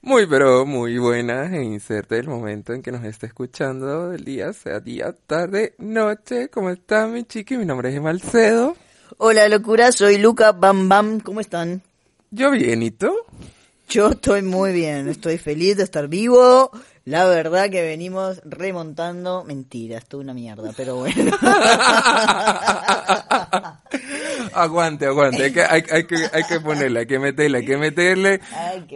Muy, pero muy buenas e inserte el momento en que nos esté escuchando, el día, sea día, tarde, noche. ¿Cómo está mi chiqui? Mi nombre es Malcedo. Hola, locura, soy Luca Bam Bam. ¿Cómo están? Yo bien, ¿y tú? Yo estoy muy bien, estoy feliz de estar vivo. La verdad que venimos remontando. Mentira, esto es una mierda, pero bueno. aguante, aguante. Hay que, hay, hay, que, hay que ponerle, hay que meterle, hay que meterle.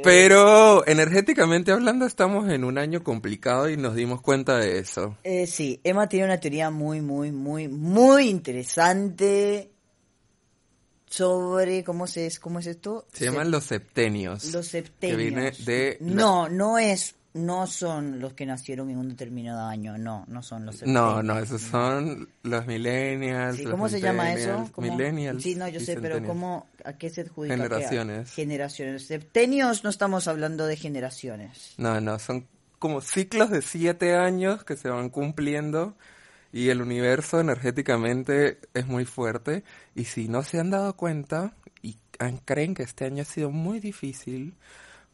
pero energéticamente hablando, estamos en un año complicado y nos dimos cuenta de eso. Eh, sí, Emma tiene una teoría muy, muy, muy, muy interesante sobre cómo se es cómo es esto se llaman los septenios los septenios que viene de no no es no son los que nacieron en un determinado año, no, no son los No, no, esos son los millennials. ¿Cómo se llama eso? Millennials. Sí, no, yo sé, pero ¿cómo, ¿a qué se adjudica? Generaciones. Generaciones. Septenios no estamos hablando de generaciones. No, no, son como ciclos de siete años que se van cumpliendo y el universo energéticamente es muy fuerte y si no se han dado cuenta y creen que este año ha sido muy difícil,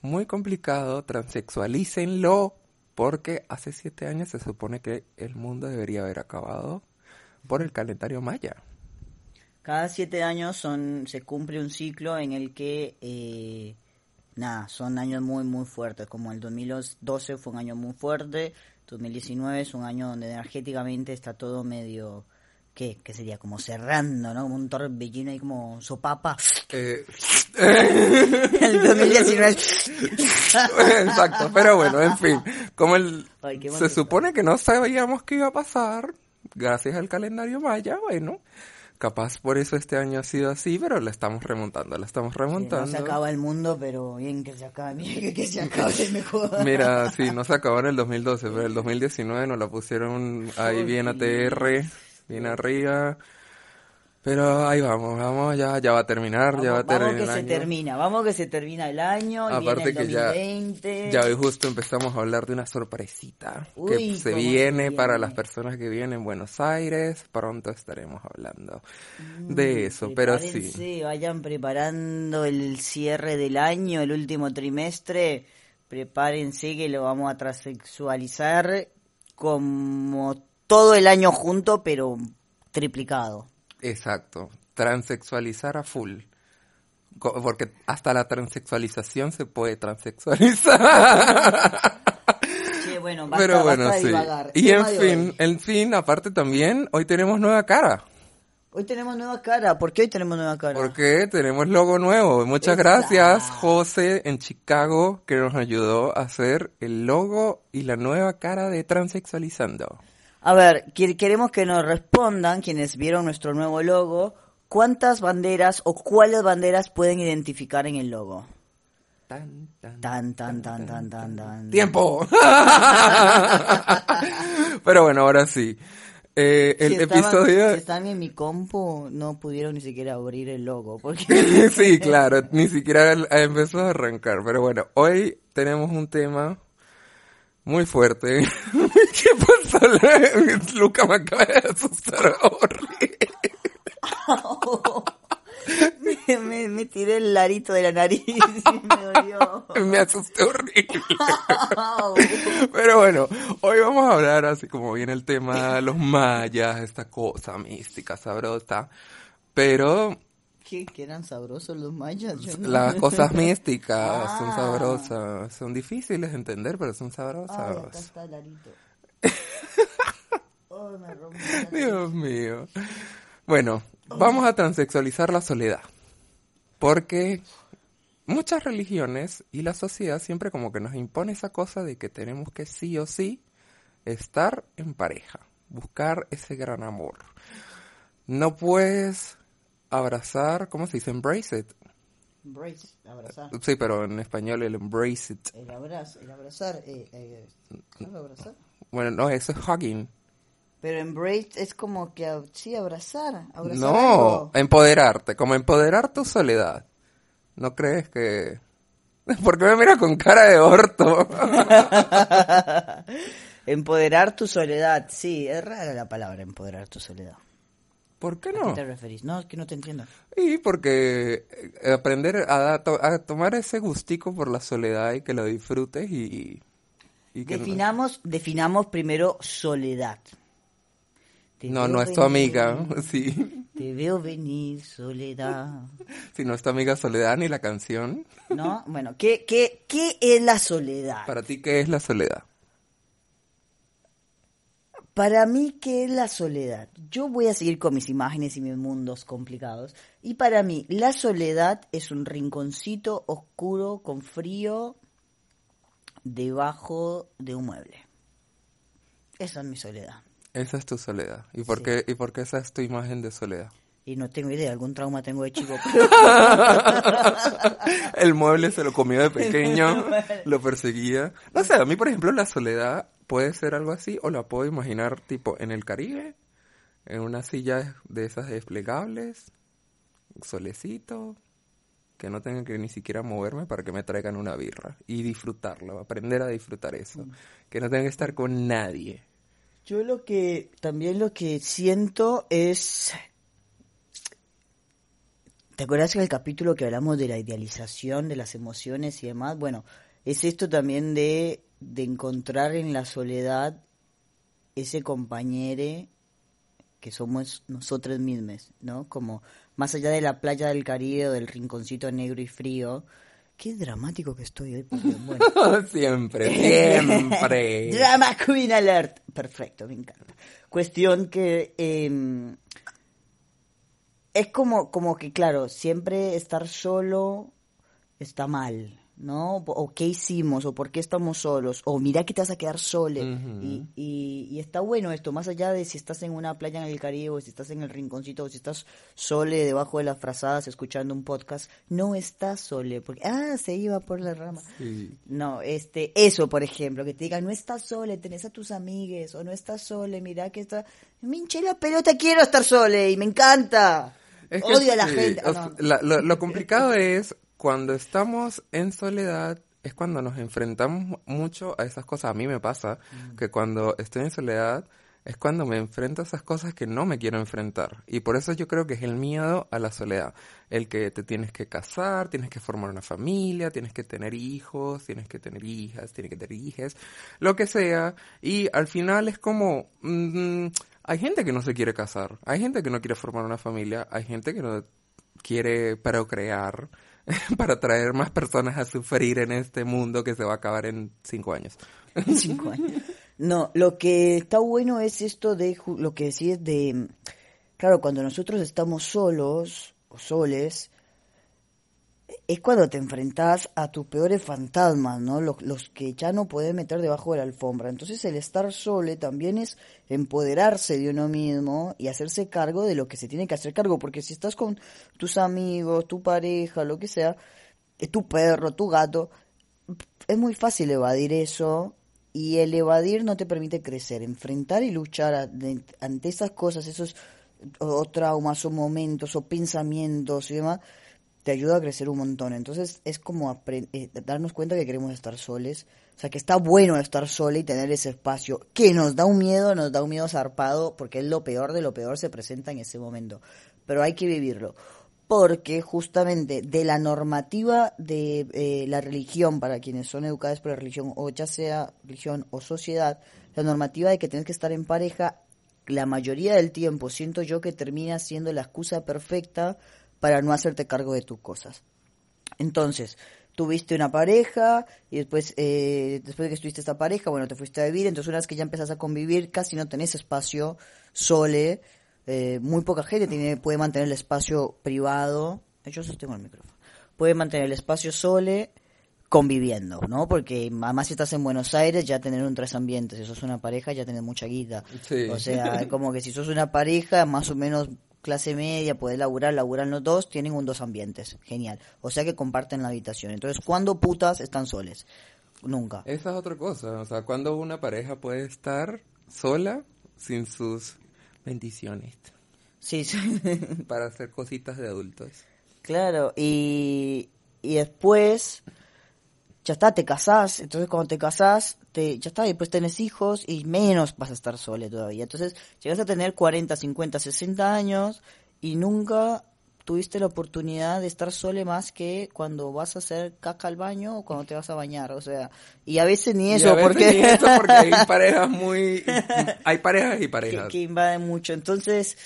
muy complicado, transexualícenlo, porque hace siete años se supone que el mundo debería haber acabado por el calendario maya. Cada siete años son, se cumple un ciclo en el que, eh, nada, son años muy, muy fuertes, como el 2012 fue un año muy fuerte, 2019 es un año donde energéticamente está todo medio ¿qué? ¿Qué sería? Como cerrando, ¿no? Como un torbellino ahí como sopapa. Eh. el 2019. Exacto, pero bueno, en fin. Como el, se supone que no sabíamos qué iba a pasar, gracias al calendario maya, bueno, capaz por eso este año ha sido así, pero la estamos remontando, la estamos remontando. no se acaba el mundo, pero bien que se acabe, mira que, se acabe mejor. Mira, sí, no se acabó en el 2012, pero el 2019 nos la pusieron ahí bien ATR bien arriba. Pero ahí vamos, vamos, ya, ya va a terminar, ya va a terminar. Vamos que se termina, vamos que se termina el año, Aparte viene el 2020. que ya, ya hoy justo empezamos a hablar de una sorpresita que se viene para las personas que vienen en Buenos Aires, pronto estaremos hablando mm, de eso, pero sí. Vayan preparando el cierre del año, el último trimestre, prepárense que lo vamos a transexualizar como todo el año junto, pero triplicado. Exacto, transexualizar a full. Porque hasta la transexualización se puede transexualizar. Sí, bueno, basta, Pero bueno, sí. Y en fin, en fin, aparte también, hoy tenemos nueva cara. Hoy tenemos nueva cara. ¿Por qué hoy tenemos nueva cara? Porque tenemos logo nuevo. Muchas gracias, José, en Chicago, que nos ayudó a hacer el logo y la nueva cara de Transexualizando. A ver, queremos que nos respondan quienes vieron nuestro nuevo logo, ¿cuántas banderas o cuáles banderas pueden identificar en el logo? Tan, tan, tan, tan, tan, tan, tan, tan. ¡Tiempo! Pero bueno, ahora sí. Eh, el episodio... Si están en mi compu, no pudieron ni siquiera abrir el logo. Porque... sí, claro, ni siquiera empezó a arrancar. Pero bueno, hoy tenemos un tema muy fuerte. Luca me acaba de asustar horrible. me, me, tiré el larito de la nariz y me dolió. me asusté horrible. Pero bueno, hoy vamos a hablar así como viene el tema de los mayas, esta cosa mística, sabrosa. Pero ¿Qué? ¿Que eran sabrosos los mayas? Las cosas místicas son ah. sabrosas. Son difíciles de entender, pero son sabrosas. Acá está Larito. Oh, me Dios mío. Bueno, vamos a transexualizar la soledad. Porque muchas religiones y la sociedad siempre como que nos impone esa cosa de que tenemos que sí o sí estar en pareja, buscar ese gran amor. No puedes abrazar, ¿cómo se dice? Embrace it. Embrace, abrazar. Sí, pero en español el embrace it. El, abraz, el abrazar, eh, eh, abrazar? Bueno, no, eso es hugging. Pero embrace es como que, sí, abrazar. abrazar no, empoderarte, como empoderar tu soledad. ¿No crees que...? ¿Por qué me mira con cara de orto? empoderar tu soledad, sí, es rara la palabra empoderar tu soledad. ¿Por qué ¿A no? qué te referís? No, es que no te entiendo. Y porque eh, aprender a, a a tomar ese gustico por la soledad y que lo disfrutes y, y Definamos, definamos primero soledad. Te no, no es tu amiga, sí. Te veo venir, soledad. Si no es tu amiga Soledad ni la canción. ¿No? Bueno, ¿qué, qué, qué es la soledad? Para ti, ¿qué es la soledad? Para mí, ¿qué es la soledad? Yo voy a seguir con mis imágenes y mis mundos complicados. Y para mí, la soledad es un rinconcito oscuro con frío debajo de un mueble. Esa es mi soledad. Esa es tu soledad. ¿Y por, qué, ¿Y por qué esa es tu imagen de soledad? Y no tengo idea, algún trauma tengo de chico. El mueble se lo comió de pequeño, lo perseguía. No sé, a mí, por ejemplo, la soledad puede ser algo así, o la puedo imaginar tipo en el Caribe, en una silla de esas desplegables, solecito, que no tenga que ni siquiera moverme para que me traigan una birra y disfrutarlo, aprender a disfrutar eso, que no tenga que estar con nadie. Yo lo que también lo que siento es ¿Te acuerdas en el capítulo que hablamos de la idealización de las emociones y demás? Bueno, es esto también de, de encontrar en la soledad ese compañero que somos nosotros mismos, ¿no? Como más allá de la playa del Caribe o del rinconcito negro y frío. Qué dramático que estoy hoy, bueno. siempre, siempre. Drama Queen Alert. Perfecto, me encanta. Cuestión que eh, es como, como que, claro, siempre estar solo está mal, ¿no? O qué hicimos, o por qué estamos solos, o mira que te vas a quedar sole. Y, y, y está bueno esto, más allá de si estás en una playa en el Caribe, o si estás en el rinconcito, o si estás sole debajo de las frazadas escuchando un podcast, no estás sole, porque, ah, se iba por la rama. Sí. No, este, eso, por ejemplo, que te digan, no estás sole, tenés a tus amigues, o no estás sole, mira que está... Me hinché la pelota, quiero estar sole, y me encanta. Es que Odio a la sí, gente. Ah, no. la- lo, lo complicado es cuando estamos en soledad, es cuando nos enfrentamos mucho a esas cosas. A mí me pasa Mm. que cuando estoy en soledad es cuando me enfrento a esas cosas que no me quiero enfrentar. Y por eso yo creo que es el miedo a la soledad. El que te tienes que casar, tienes que formar una familia, tienes que tener hijos, tienes que tener hijas, tienes que tener hijes, lo que sea. Y al final es como... mm, hay gente que no se quiere casar, hay gente que no quiere formar una familia, hay gente que no quiere procrear para traer más personas a sufrir en este mundo que se va a acabar en cinco años. Cinco años. No, lo que está bueno es esto de lo que decís de, claro, cuando nosotros estamos solos o soles, es cuando te enfrentas a tus peores fantasmas, ¿no? Los, los que ya no puedes meter debajo de la alfombra. Entonces el estar sole también es empoderarse de uno mismo y hacerse cargo de lo que se tiene que hacer cargo, porque si estás con tus amigos, tu pareja, lo que sea, eh, tu perro, tu gato, es muy fácil evadir eso y el evadir no te permite crecer, enfrentar y luchar ante esas cosas, esos o traumas o momentos o pensamientos y demás, te ayuda a crecer un montón. Entonces es como eh, darnos cuenta que queremos estar soles, o sea que está bueno estar sola y tener ese espacio que nos da un miedo, nos da un miedo zarpado, porque es lo peor de lo peor se presenta en ese momento, pero hay que vivirlo porque justamente de la normativa de eh, la religión, para quienes son educados por la religión, o ya sea religión o sociedad, la normativa de que tienes que estar en pareja, la mayoría del tiempo siento yo que termina siendo la excusa perfecta para no hacerte cargo de tus cosas. Entonces, tuviste una pareja y después, eh, después de que estuviste esta pareja, bueno, te fuiste a vivir, entonces una vez que ya empezás a convivir, casi no tenés espacio sole, eh, muy poca gente tiene, puede mantener el espacio privado, yo sostengo el micrófono, puede mantener el espacio sole conviviendo, ¿no? Porque además si estás en Buenos Aires ya tener un tres ambientes, si sos una pareja ya tenés mucha guita. Sí. O sea, como que si sos una pareja más o menos clase media, podés laburar, laburan los dos, tienen un dos ambientes, genial. O sea que comparten la habitación. Entonces, ¿cuándo putas están soles? Nunca. Esa es otra cosa, o sea, cuando una pareja puede estar sola sin sus bendiciones Sí, sí. para hacer cositas de adultos. Claro, y, y después ya está, te casás, entonces cuando te casás, te, ya está, después tenés hijos y menos vas a estar sola todavía. Entonces llegas a tener 40, 50, 60 años y nunca tuviste la oportunidad de estar sola más que cuando vas a hacer caca al baño o cuando te vas a bañar, o sea, y a veces ni eso, porque... porque hay parejas muy... hay parejas y parejas. Que, invaden mucho, entonces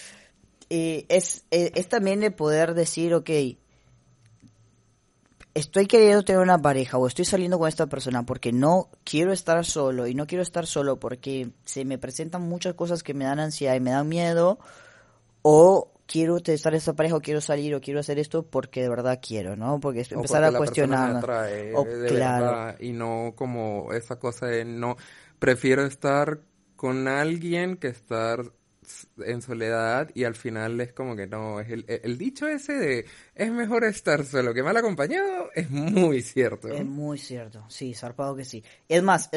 eh, es, eh, es también de poder decir, ok, estoy queriendo tener una pareja o estoy saliendo con esta persona porque no quiero estar solo y no quiero estar solo porque se me presentan muchas cosas que me dan ansiedad y me dan miedo o quiero estar en esta pareja o quiero salir o quiero hacer esto porque de verdad quiero, ¿no? Porque empezar a cuestionar. claro. y no como esa cosa de no prefiero estar con alguien que estar en soledad y al final es como que no, es el, el, dicho ese de es mejor estar solo que mal acompañado es muy cierto. Es muy cierto, sí, zarpado que sí. Es más,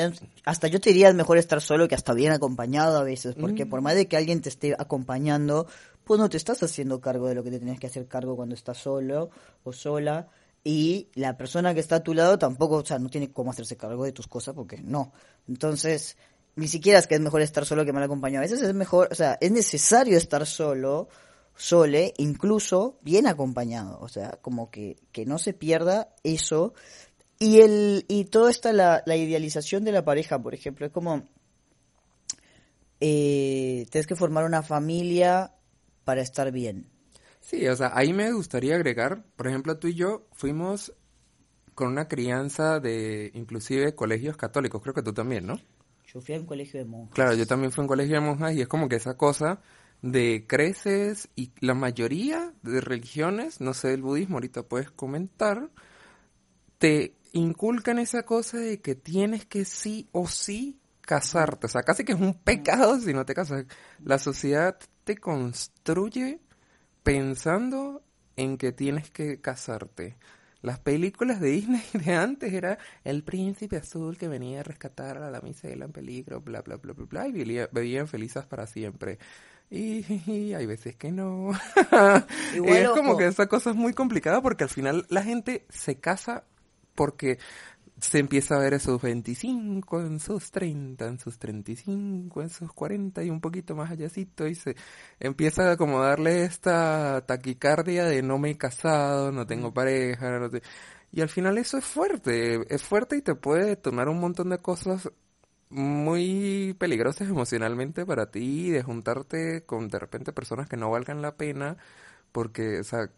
hasta yo te diría es mejor estar solo que hasta bien acompañado a veces, porque mm. por más de que alguien te esté acompañando, pues no te estás haciendo cargo de lo que te tienes que hacer cargo cuando estás solo o sola y la persona que está a tu lado tampoco, o sea, no tiene cómo hacerse cargo de tus cosas porque no. Entonces, ni siquiera es que es mejor estar solo que mal acompañado. A veces es mejor, o sea, es necesario estar solo, sole, incluso bien acompañado. O sea, como que, que no se pierda eso. Y el, y toda esta la, la idealización de la pareja, por ejemplo, es como eh, tienes que formar una familia para estar bien. Sí, o sea, ahí me gustaría agregar, por ejemplo, tú y yo fuimos con una crianza de inclusive colegios católicos, creo que tú también, ¿no? Yo fui a un colegio de monjas. Claro, yo también fui a un colegio de monjas y es como que esa cosa de creces y la mayoría de religiones, no sé, el budismo ahorita puedes comentar, te inculcan esa cosa de que tienes que sí o sí casarte. O sea, casi que es un pecado si no te casas. La sociedad te construye pensando en que tienes que casarte. Las películas de Disney de antes era el príncipe azul que venía a rescatar a la misela en peligro, bla, bla, bla, bla, bla, y vivían felices para siempre. Y, hay veces que no. es como que esa cosa es muy complicada porque al final la gente se casa porque se empieza a ver esos 25, en sus 30, en sus 35, en sus 40 y un poquito más allácito y se empieza a como darle esta taquicardia de no me he casado, no tengo pareja, y al final eso es fuerte, es fuerte y te puede detonar un montón de cosas muy peligrosas emocionalmente para ti, de juntarte con de repente personas que no valgan la pena, porque, o sea,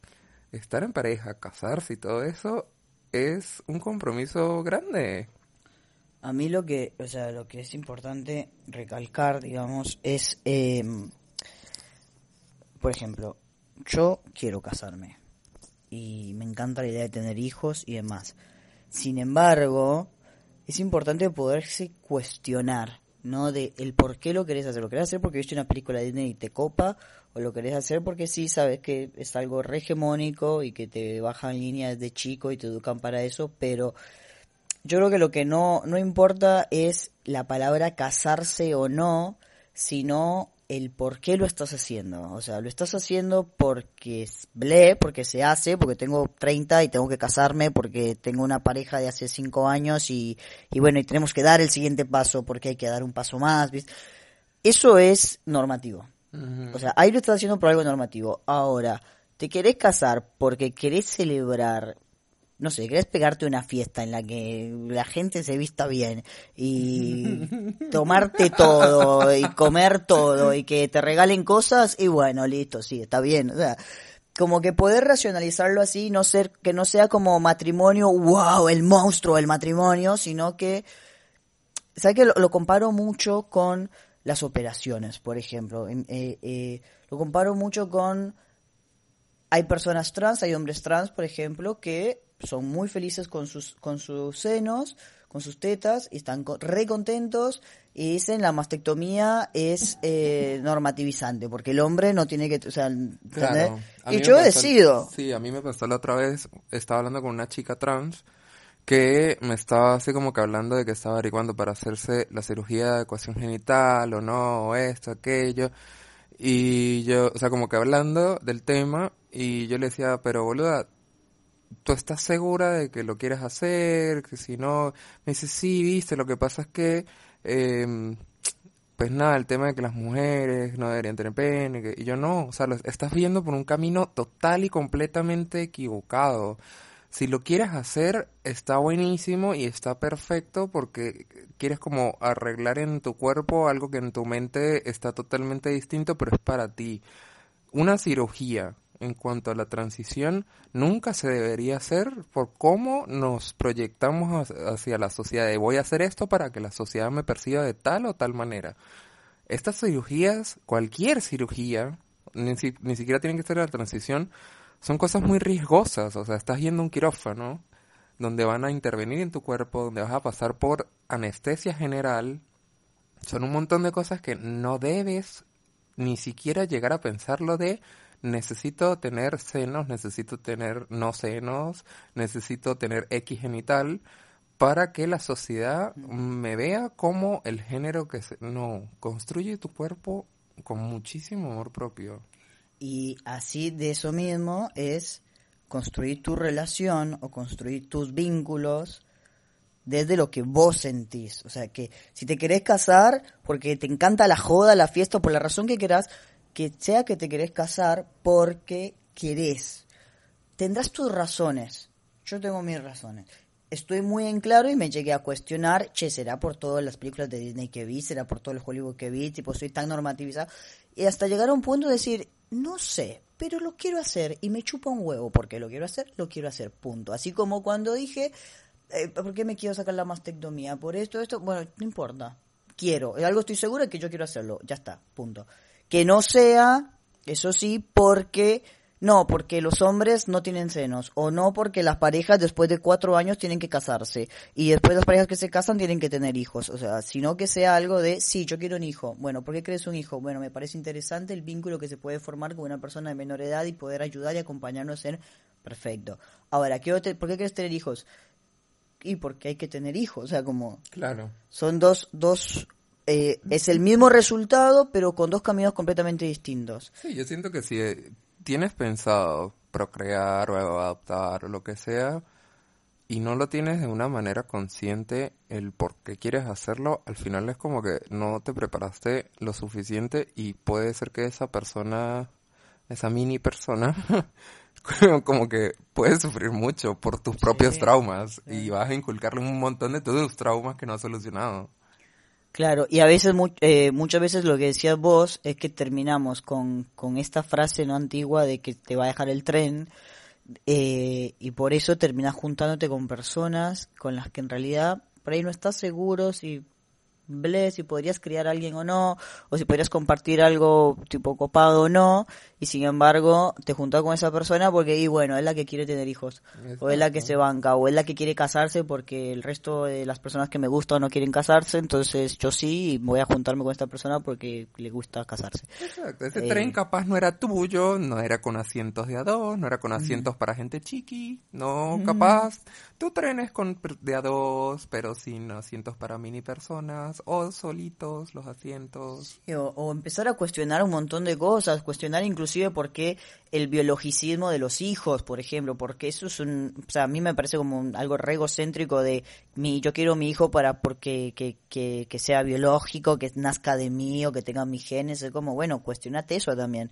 estar en pareja, casarse y todo eso es un compromiso grande. A mí lo que, o sea, lo que es importante recalcar, digamos, es, em, por ejemplo, yo quiero casarme y me encanta la idea de tener hijos y demás. Sin embargo, es importante poderse cuestionar, ¿no? De el por qué lo querés hacer. ¿Lo querés hacer porque viste una película de Disney y te copa? ¿O lo querés hacer porque sí sabes que es algo hegemónico y que te bajan línea desde chico y te educan para eso? Pero yo creo que lo que no, no importa es la palabra casarse o no, sino el por qué lo estás haciendo. O sea, lo estás haciendo porque es ble, porque se hace, porque tengo 30 y tengo que casarme, porque tengo una pareja de hace 5 años y, y bueno, y tenemos que dar el siguiente paso porque hay que dar un paso más. Eso es normativo. O sea, ahí lo estás haciendo por algo normativo. Ahora, te querés casar porque querés celebrar no sé, querés pegarte una fiesta en la que la gente se vista bien y tomarte todo y comer todo y que te regalen cosas y bueno, listo, sí, está bien. O sea, como que poder racionalizarlo así, no ser, que no sea como matrimonio, wow, el monstruo del matrimonio, sino que, ¿sabes que lo, comparo mucho con las operaciones, por ejemplo? Eh, eh, lo comparo mucho con, hay personas trans, hay hombres trans, por ejemplo, que son muy felices con sus, con sus senos, con sus tetas, y están re contentos, y dicen la mastectomía es eh, normativizante, porque el hombre no tiene que, o sea, y yo decido. Sí, a mí me pasó la otra vez, estaba hablando con una chica trans, que me estaba así como que hablando de que estaba averiguando para hacerse la cirugía de ecuación genital o no, o esto, aquello. Y yo, o sea, como que hablando del tema, y yo le decía, pero boluda, tú estás segura de que lo quieres hacer, que si no, me dice, sí, viste, lo que pasa es que, eh, pues nada, el tema de que las mujeres no deberían tener pene, que, y yo no, o sea, lo estás viendo por un camino total y completamente equivocado. Si lo quieres hacer, está buenísimo y está perfecto porque quieres como arreglar en tu cuerpo algo que en tu mente está totalmente distinto, pero es para ti. Una cirugía, en cuanto a la transición nunca se debería hacer por cómo nos proyectamos hacia la sociedad. Voy a hacer esto para que la sociedad me perciba de tal o tal manera. Estas cirugías, cualquier cirugía, ni, ni siquiera tienen que ser la transición, son cosas muy riesgosas. O sea, estás yendo a un quirófano donde van a intervenir en tu cuerpo, donde vas a pasar por anestesia general. Son un montón de cosas que no debes ni siquiera llegar a pensarlo de necesito tener senos, necesito tener no senos, necesito tener X genital para que la sociedad me vea como el género que se... No, construye tu cuerpo con muchísimo amor propio. Y así de eso mismo es construir tu relación o construir tus vínculos desde lo que vos sentís. O sea, que si te querés casar porque te encanta la joda, la fiesta, por la razón que quieras, que sea que te querés casar porque querés. Tendrás tus razones. Yo tengo mis razones. Estoy muy en claro y me llegué a cuestionar, che, será por todas las películas de Disney que vi, será por todo el Hollywood que vi, tipo, soy tan normativizado. Y hasta llegar a un punto de decir, no sé, pero lo quiero hacer y me chupa un huevo porque lo quiero hacer, lo quiero hacer, punto. Así como cuando dije, eh, ¿por qué me quiero sacar la mastectomía? Por esto, esto, bueno, no importa. Quiero, algo estoy seguro de que yo quiero hacerlo, ya está, punto. Que no sea, eso sí, porque no, porque los hombres no tienen senos, o no porque las parejas después de cuatro años tienen que casarse, y después las parejas que se casan tienen que tener hijos, o sea, sino que sea algo de, sí, yo quiero un hijo, bueno, ¿por qué crees un hijo? Bueno, me parece interesante el vínculo que se puede formar con una persona de menor edad y poder ayudar y acompañarnos en, perfecto. Ahora, ¿qué, ¿por qué quieres tener hijos? Y porque hay que tener hijos, o sea, como... Claro. Son dos, dos eh, es el mismo resultado, pero con dos caminos completamente distintos. Sí, yo siento que si eh, tienes pensado procrear o adoptar o lo que sea, y no lo tienes de una manera consciente el por qué quieres hacerlo, al final es como que no te preparaste lo suficiente y puede ser que esa persona, esa mini persona, como que puede sufrir mucho por tus propios traumas y vas a inculcarle un montón de todos los traumas que no has solucionado. Claro, y a veces, eh, muchas veces lo que decías vos es que terminamos con, con esta frase no antigua de que te va a dejar el tren eh, y por eso terminas juntándote con personas con las que en realidad por ahí no estás seguro si si podrías criar a alguien o no, o si podrías compartir algo tipo copado o no, y sin embargo te juntas con esa persona porque, y bueno, es la que quiere tener hijos, o es la que se banca, o es la que quiere casarse porque el resto de las personas que me gustan no quieren casarse, entonces yo sí voy a juntarme con esta persona porque le gusta casarse. Exacto, ese tren eh, capaz no era tuyo, no era con asientos de a dos, no era con asientos para gente chiqui, no, capaz. Tu tren es con de a dos, pero sin asientos para mini personas o solitos los asientos. o, empezar a cuestionar un montón de cosas, cuestionar inclusive por qué el biologicismo de los hijos, por ejemplo, porque eso es un, o sea, a mí me parece como algo re egocéntrico de mi, yo quiero mi hijo para porque que, que, que sea biológico, que nazca de mí o que tenga mis genes, es como, bueno, cuestionate eso también.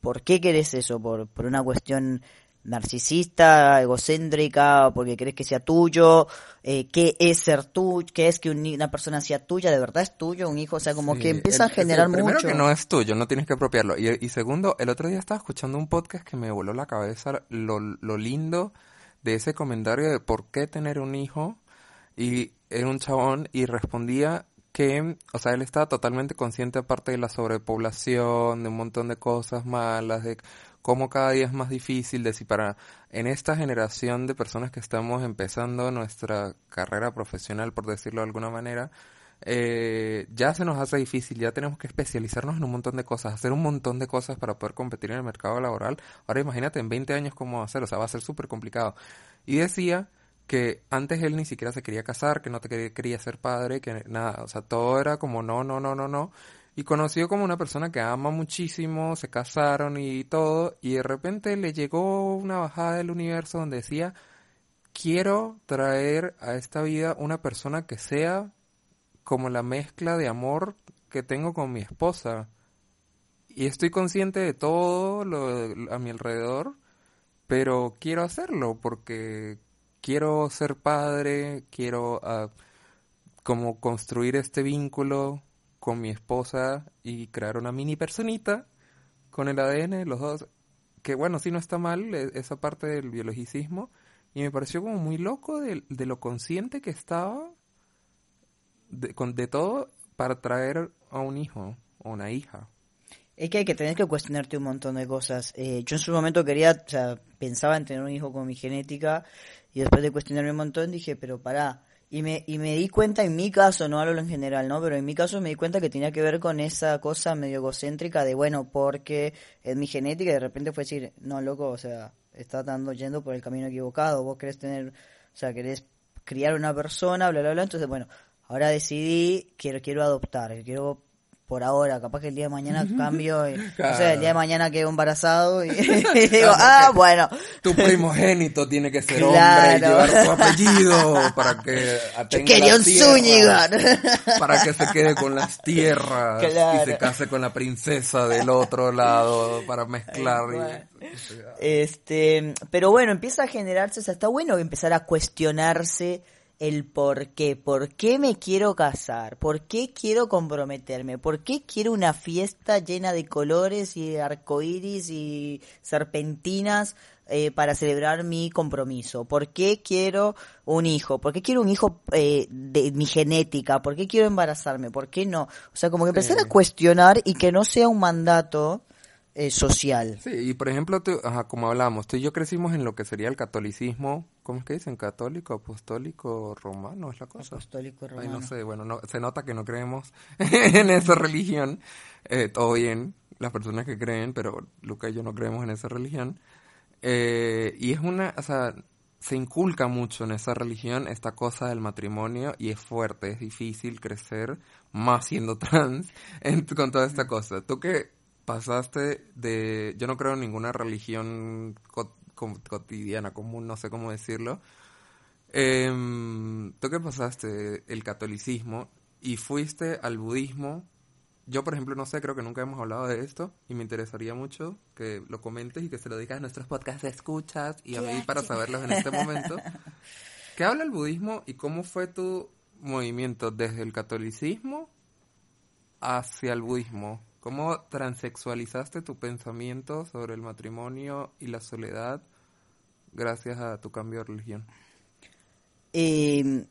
¿Por qué querés eso? ¿Por, por una cuestión narcisista, egocéntrica, porque crees que sea tuyo, eh, qué es ser tuyo, qué es que una persona sea tuya, de verdad es tuyo, un hijo, o sea, como que empieza a generar mucho. Primero que no es tuyo, no tienes que apropiarlo. Y, y, segundo, el otro día estaba escuchando un podcast que me voló la cabeza lo, lo lindo de ese comentario de por qué tener un hijo. Y era un chabón y respondía que, o sea, él estaba totalmente consciente aparte de la sobrepoblación, de un montón de cosas malas, de cómo cada día es más difícil, de si para en esta generación de personas que estamos empezando nuestra carrera profesional, por decirlo de alguna manera, eh, ya se nos hace difícil, ya tenemos que especializarnos en un montón de cosas, hacer un montón de cosas para poder competir en el mercado laboral. Ahora imagínate en 20 años cómo va o sea, va a ser súper complicado. Y decía que antes él ni siquiera se quería casar, que no te quería, quería ser padre, que nada, o sea, todo era como no, no, no, no, no. Y conoció como una persona que ama muchísimo, se casaron y todo, y de repente le llegó una bajada del universo donde decía, quiero traer a esta vida una persona que sea como la mezcla de amor que tengo con mi esposa. Y estoy consciente de todo lo a mi alrededor, pero quiero hacerlo porque quiero ser padre, quiero uh, como construir este vínculo con mi esposa y crear una mini personita con el ADN, los dos, que bueno, sí no está mal e, esa parte del biologicismo, y me pareció como muy loco de, de lo consciente que estaba de, con, de todo para traer a un hijo o una hija. Es que hay que tener que cuestionarte un montón de cosas. Eh, yo en su momento quería, o sea, pensaba en tener un hijo con mi genética y después de cuestionarme un montón dije, pero pará, y me, y me di cuenta, en mi caso, no hablo en general, ¿no? Pero en mi caso me di cuenta que tenía que ver con esa cosa medio egocéntrica de, bueno, porque es mi genética de repente fue decir, no, loco, o sea, estás dando yendo por el camino equivocado, vos querés tener, o sea, querés criar una persona, bla, bla, bla. Entonces, bueno, ahora decidí, quiero, quiero adoptar, quiero por ahora, capaz que el día de mañana cambio, y, o sea, el día de mañana quedo embarazado y, digo, ah, bueno. Tu primogénito tiene que ser hombre y llevar tu apellido para que quería un Zúñiga. Para que se quede con las tierras y se case con la princesa del otro lado para mezclar. Este, pero bueno, empieza a generarse, o sea, está bueno empezar a cuestionarse el por qué, por qué me quiero casar, por qué quiero comprometerme, por qué quiero una fiesta llena de colores y de arcoíris y serpentinas eh, para celebrar mi compromiso, por qué quiero un hijo, por qué quiero un hijo eh, de mi genética, por qué quiero embarazarme, por qué no. O sea, como que empezar a cuestionar y que no sea un mandato eh, social. Sí, y por ejemplo, como hablamos, tú y yo crecimos en lo que sería el catolicismo, ¿cómo es que dicen? ¿Católico, apostólico, romano es la cosa? Apostólico, romano. no sé, bueno, no, se nota que no creemos en esa religión, eh, todo bien, las personas que creen, pero Luca y yo no creemos en esa religión. Eh, y es una, o sea, se inculca mucho en esa religión esta cosa del matrimonio y es fuerte, es difícil crecer, más siendo trans, con toda esta cosa. ¿Tú qué pasaste de, yo no creo en ninguna religión cotidiana, común, no sé cómo decirlo. Eh, tú que pasaste el catolicismo y fuiste al budismo. Yo, por ejemplo, no sé, creo que nunca hemos hablado de esto y me interesaría mucho que lo comentes y que se lo digas a nuestros podcasts de escuchas y a mí para saberlos en este momento. ¿Qué habla el budismo y cómo fue tu movimiento desde el catolicismo hacia el budismo? ¿Cómo transexualizaste tu pensamiento sobre el matrimonio y la soledad gracias a tu cambio de religión? Eh,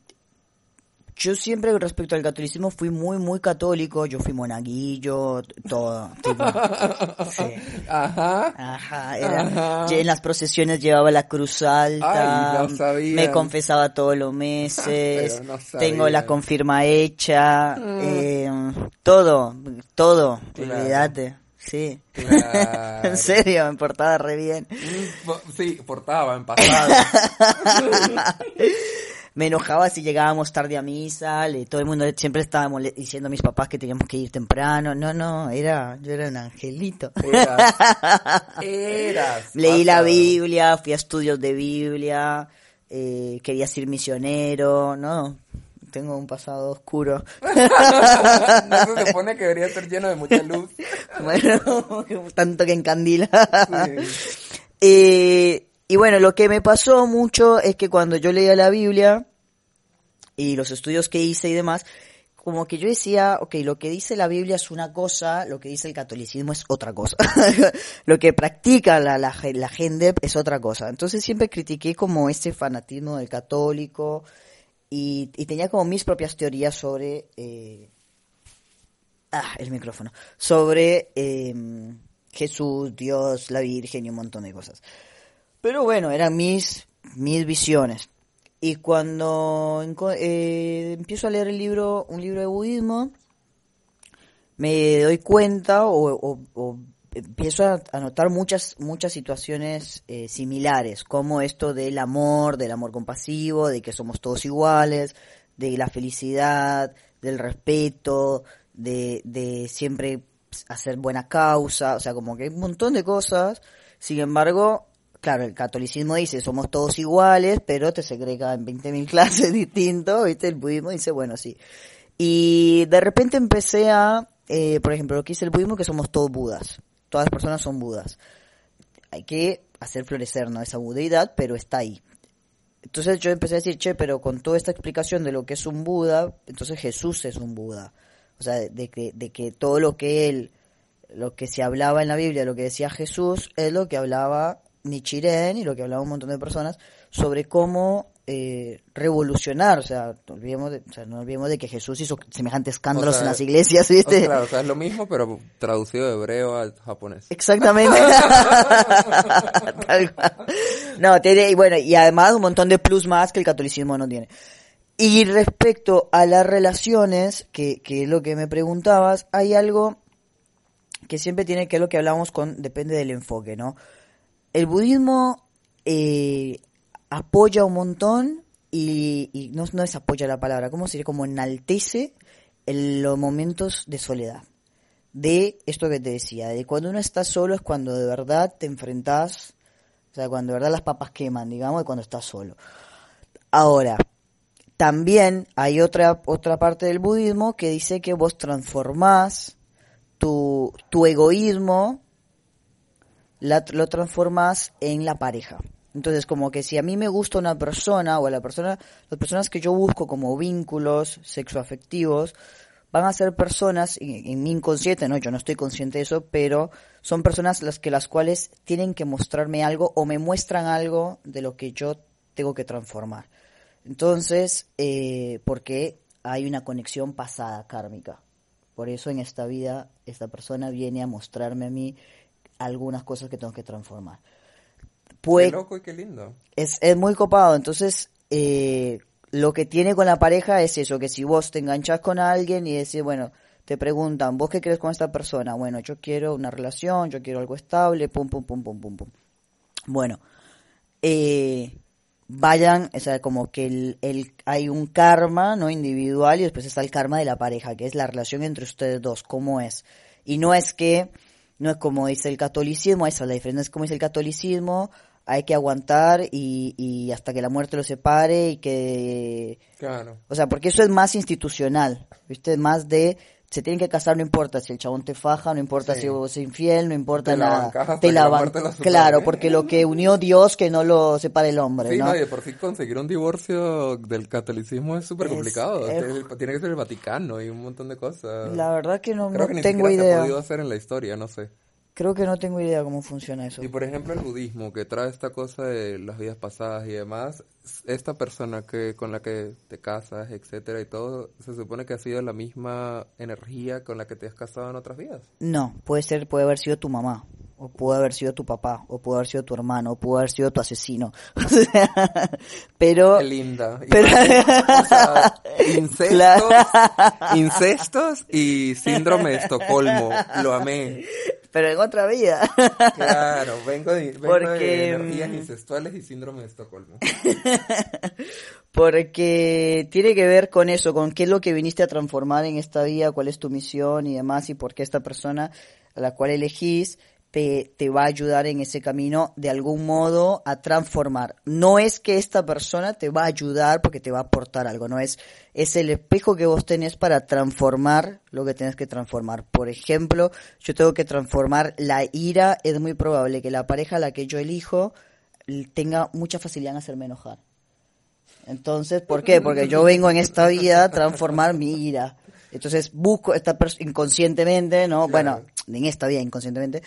yo siempre respecto al catolicismo fui muy, muy católico. Yo fui monaguillo, todo. Ajá. Ajá, era, En las procesiones llevaba la cruz alta. me confesaba todos los meses. tengo la confirma hecha. Mm. Eh, todo, todo. Olvídate. Sí. en serio, me portaba re bien. Mm, sí, portaba en pasado. Me enojaba si llegábamos tarde a misa, le, todo el mundo siempre estaba diciendo a mis papás que teníamos que ir temprano. No, no, era, yo era un angelito. Eras. Leí la Biblia, fui a estudios de Biblia, eh, quería ser misionero, no, tengo un pasado oscuro. no se supone que debería ser lleno de mucha luz. bueno, tanto que encandila. eh, y bueno, lo que me pasó mucho es que cuando yo leía la Biblia y los estudios que hice y demás, como que yo decía, ok, lo que dice la Biblia es una cosa, lo que dice el catolicismo es otra cosa. lo que practica la, la, gente es otra cosa. Entonces siempre critiqué como ese fanatismo del católico y, tenía como mis propias teorías sobre... Eh, ah, el micrófono. Sobre em, Jesús, Dios, la Virgen y un montón de cosas. Pero bueno, eran mis, mis visiones. Y cuando eh, empiezo a leer el libro, un libro de budismo, me doy cuenta o, empiezo a, notar muchas, muchas situaciones eh, similares, como esto del amor, del amor compasivo, de que somos todos iguales, de la felicidad, del respeto, de, de siempre hacer buena causa, o sea, como que hay un montón de cosas. Sin embargo, claro, el catolicismo dice somos todos iguales, pero te segrega en 20.000 clases distintos, ¿viste? El budismo dice, bueno, sí. Y de repente empecé a, eh, por ejemplo, lo que dice el budismo, que somos todos budas. Todas las personas son budas. Hay que hacer florecer, ¿no? Esa budeidad, pero está ahí. Entonces yo empecé a decir, che, pero con toda esta explicación de lo que es un Buda, entonces Jesús es un Buda. O sea, de que, de que todo lo que él, lo que se hablaba en la Biblia, lo que decía Jesús, es lo que hablaba Nichiren y lo que hablaba un montón de personas sobre cómo eh, revolucionar, o sea, no olvidemos, de, o sea, no olvidemos de que Jesús hizo semejantes escándalos O sea, en las iglesias, O ¿viste? claro, o sea, es lo mismo, pero traducido de hebreo al japonés. Exactamente. Tal cual. No, tiene, y bueno, y además un montón de plus más que el catolicismo no tiene. Y respecto a las relaciones, que, que es lo que me preguntabas, hay algo que siempre tiene que ver lo que hablamos con, depende del enfoque, ¿no? El budismo eh, apoya un montón y, y no, no es apoya la palabra, ¿cómo sería? Como enaltece en los momentos de soledad de esto que te decía, de cuando uno está solo es cuando de verdad te enfrentás, o sea, cuando de verdad las papas queman, digamos, y cuando estás solo. Ahora, también hay otra, otra parte del budismo que dice que vos transformás tu, tu egoísmo, la- lo transformás en la pareja. Entonces, como que si a mí me gusta una persona o a la persona, las personas que yo busco como vínculos sexoafectivos, van a ser personas, en, en mi inconsciente, no, yo no estoy consciente de eso, pero son personas las que las cuales tienen que mostrarme algo o me muestran algo de lo que yo tengo que transformar. Entonces, eh, porque hay una conexión pasada kármica. Por eso en esta vida esta persona viene a mostrarme a mí algunas cosas que tengo que transformar. Puede, Qué loco y qué lindo. es, es muy copado. Entonces, eh, lo que tiene con la pareja es eso, que si vos te enganchás con alguien y decís, bueno, te preguntan, ¿vos qué crees con esta persona? Bueno, yo quiero una relación, yo quiero algo estable, pum, pum, pum, pum, pum, pum. Bueno, eh, vayan, o sea, como que el, el- hay un karma, ¿no? Individual y después está el karma de la pareja, que es la relación entre ustedes dos, cómo es. Y no es que, no es como dice el catolicismo, esa es la diferencia, es como dice el catolicismo, hay que aguantar y, y hasta que la muerte lo separe y que Claro. o sea, porque eso es más institucional, ¿viste? Más de se tienen que casar, no importa si el chabón te faja, no importa Sí. si vos sos infiel, no importa Te la nada. hasta Te la la los separe. Claro, porque lo que unió Dios que no lo separe el hombre, Sí, ¿no? no, y de por sí conseguir un divorcio del catolicismo es súper Es- complicado. es- Tiene- que ser el Vaticano y un montón de cosas. La verdad que no, Creo no que ni tengo siquiera se ha idea. podido hacer en la historia, no sé. Creo que no tengo idea cómo funciona eso. Y por ejemplo el budismo, que trae esta cosa de las vidas pasadas y demás, esta persona que con la que te casas, etcétera y todo, se supone que ha sido la misma energía con la que te has casado en otras vidas. No, puede ser, puede haber sido tu mamá, o puede haber sido tu papá, o puede haber sido tu hermano, o puede haber sido tu asesino. O sea, pero Qué linda. Y Pero- o sea, incestos, Claro. incestos y síndrome de Estocolmo. Lo amé. Pero en otra vida. Claro, vengo de, vengo Porque, de energías mm, incestuales y síndrome de Estocolmo. Porque tiene que ver con eso, con qué es lo que viniste a transformar en esta vida, cuál es tu misión y demás, y por qué esta persona a la cual elegís te, te va a ayudar en ese camino de algún modo a transformar. No es que esta persona te va a ayudar porque te va a aportar algo, no es, es el espejo que vos tenés para transformar lo que tenés que transformar. Por ejemplo, yo tengo que transformar la ira, es muy probable que la pareja a la que yo elijo tenga mucha facilidad en hacerme enojar. Entonces, ¿por qué? Porque yo vengo en esta vida a transformar mi ira. Entonces busco esta persona inconscientemente, ¿no? Claro. Bueno, en esta vida inconscientemente,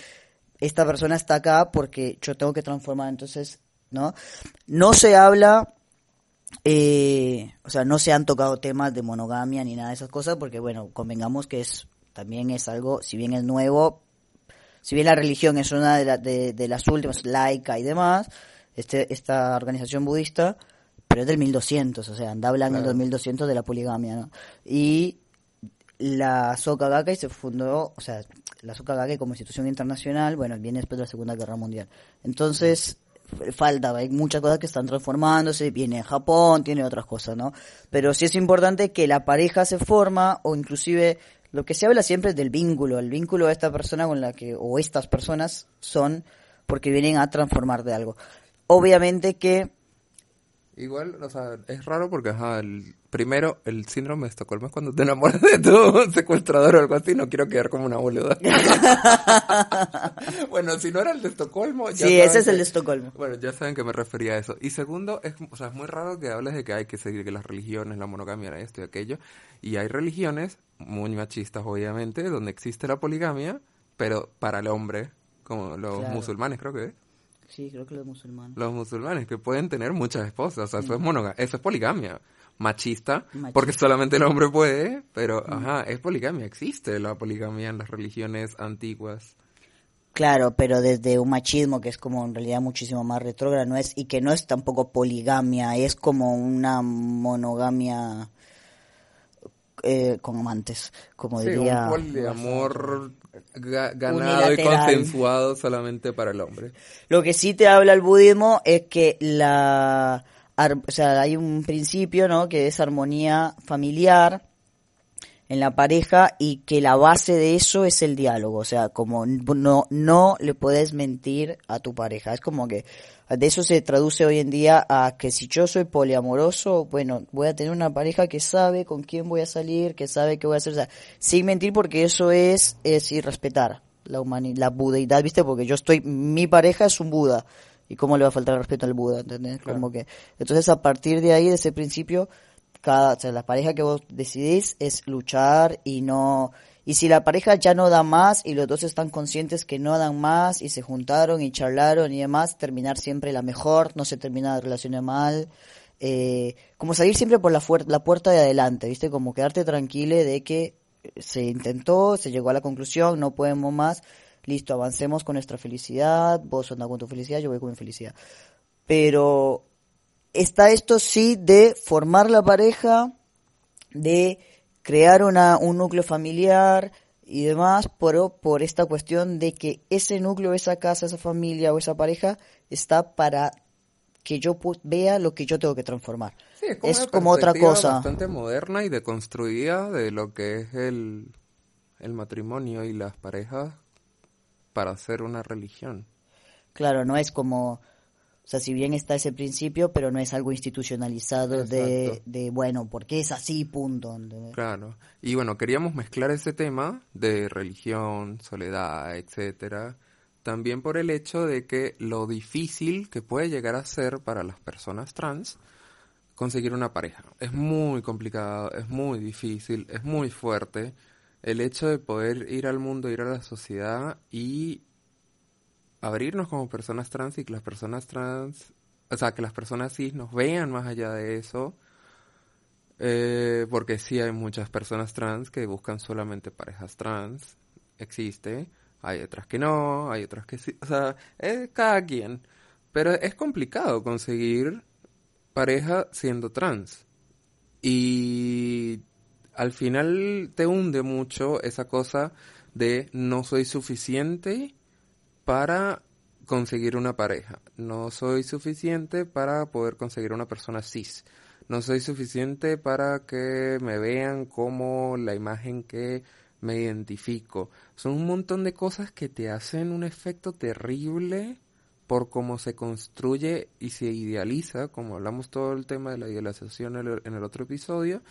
esta persona está acá porque yo tengo que transformar. Entonces, ¿no? No se habla, eh, o sea, no se han tocado temas de monogamia ni nada de esas cosas porque, bueno, convengamos que es también es algo, si bien es nuevo, si bien la religión es una de, la- de, de las últimas, laica y demás, este, esta organización budista, pero es del 1200, o sea, anda hablando Claro. del 1200 de la poligamia, ¿no? Y la Soka Gakkai se fundó, o sea, la Soka Gakkai como institución internacional, bueno, viene después de la Segunda Guerra Mundial. Entonces, falta, hay muchas cosas que están transformándose, viene Japón, tiene otras cosas, ¿no? Pero sí es importante que la pareja se forma, o inclusive lo que se habla siempre es del vínculo, el vínculo de esta persona con la que, o estas personas son porque vienen a transformar de algo. Obviamente que Igual, o sea, es raro porque, ajá, el, primero, el síndrome de Estocolmo es cuando te enamoras de tu secuestrador o algo así, no quiero quedar como una boluda. bueno, si no era el de Estocolmo... Ya sí, ese es el de Estocolmo. Bueno, ya saben que me refería a eso. Y segundo, es, o sea, es muy raro que hables de que hay que seguir que las religiones, la monogamia, esto y aquello. Y hay religiones, muy machistas obviamente, donde existe la poligamia, pero para el hombre, como los musulmanes creo que es. Sí, creo que los musulmanes. Los musulmanes, que pueden tener muchas esposas, o sea, eso, es monogamia, eso es poligamia. Machista, porque solamente el hombre puede, pero, ajá, es poligamia, existe la poligamia en las religiones antiguas. Claro, pero desde un machismo que es como en realidad muchísimo más retrógrado, no es, y que no es tampoco poligamia, es como una monogamia eh, con amantes, como diría. Un poliamor ganado y consensuado solamente para el hombre. Lo que sí te habla el budismo es que la, o sea, hay un principio, ¿no? Que es armonía familiar en la pareja y que la base de eso es el diálogo, o sea, como no no le puedes mentir a tu pareja, es como que de eso se traduce hoy en día a que si yo soy poliamoroso, bueno, voy a tener una pareja que sabe con quién voy a salir, que sabe qué voy a hacer, o sea, sin mentir porque eso es, es irrespetar la humanidad, la budeidad, ¿viste? Porque yo estoy, mi pareja es un Buda, y cómo le va a faltar el respeto al Buda, ¿entendés? Como que, entonces a partir de ahí, de ese principio, cada, o sea, la pareja que vos decidís es luchar y no, y si la pareja ya no da más y los dos están conscientes que no dan más y se juntaron y charlaron y demás, terminar siempre la mejor, no se termina la relación mal. Eh, como salir siempre por la, la puerta de adelante, ¿viste? Como quedarte tranquilo de que se intentó, se llegó a la conclusión, no podemos más, listo, avancemos con nuestra felicidad, vos andas con tu felicidad, yo voy con mi felicidad. Pero está esto sí de formar la pareja, de crear una, un núcleo familiar y demás, pero por esta cuestión de que ese núcleo, esa casa, esa familia o esa pareja está para que yo vea lo que yo tengo que transformar. es como, otra cosa. Bastante moderna y deconstruida de lo que es el, el matrimonio y las parejas para hacer una religión. Claro, no es como o sea, si bien está ese principio, pero no es algo institucionalizado de, de, bueno, porque es así, punto. Claro. Y bueno, queríamos mezclar ese tema de religión, soledad, etcétera, también por el hecho de que lo difícil que puede llegar a ser para las personas trans conseguir una pareja. Es muy complicado, es muy difícil, es muy fuerte. El hecho de poder ir al mundo, ir a la sociedad y abrirnos como personas trans y que las personas trans, o sea, que las personas cis nos vean más allá de eso, eh, porque sí hay muchas personas trans que buscan solamente parejas trans, existe, hay otras que no, hay otras que sí, o sea, es cada quien, pero es complicado conseguir pareja siendo trans. Y al final te hunde mucho esa cosa de no soy suficiente para conseguir una pareja. No soy suficiente para poder conseguir una persona cis. No soy suficiente para que me vean como la imagen que me identifico. Son un montón de cosas que te hacen un efecto terrible por cómo se construye y se idealiza, como hablamos todo el tema de la idealización en el, otro episodio,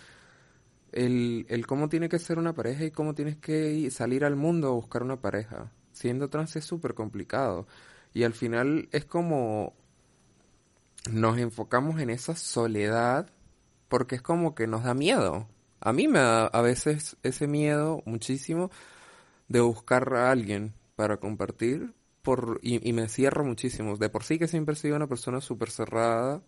el, el cómo tiene que ser una pareja y cómo tienes que salir al mundo a buscar una pareja siendo trans es súper complicado. Y al final es como nos enfocamos en esa soledad porque es como que nos da miedo. A mí me da a veces ese miedo muchísimo de buscar a alguien para compartir por, y, me cierro muchísimo. De por sí que siempre he sido una persona súper cerrada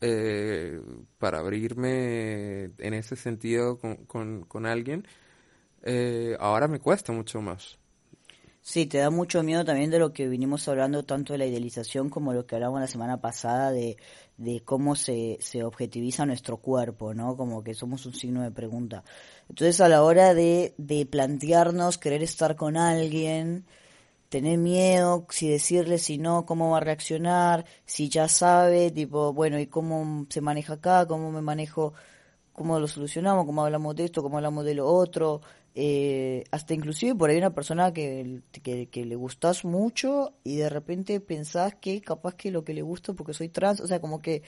eh, para abrirme en ese sentido con, con, alguien. Eh, ahora me cuesta mucho más. Sí, te da mucho miedo también de lo que vinimos hablando, tanto de la idealización como lo que hablamos la semana pasada de, de cómo se, se objetiviza nuestro cuerpo, ¿no? Como que somos un signo de pregunta. Entonces, a la hora de, de plantearnos querer estar con alguien, tener miedo, si decirle, si no, cómo va a reaccionar, si ya sabe, tipo, bueno, ¿y cómo se maneja acá? ¿Cómo me manejo cómo lo solucionamos, cómo hablamos de esto, cómo hablamos de lo otro, eh, hasta inclusive por ahí una persona que, que, le gustas mucho y de repente pensás que capaz que lo que le gusta porque soy trans, o sea, como que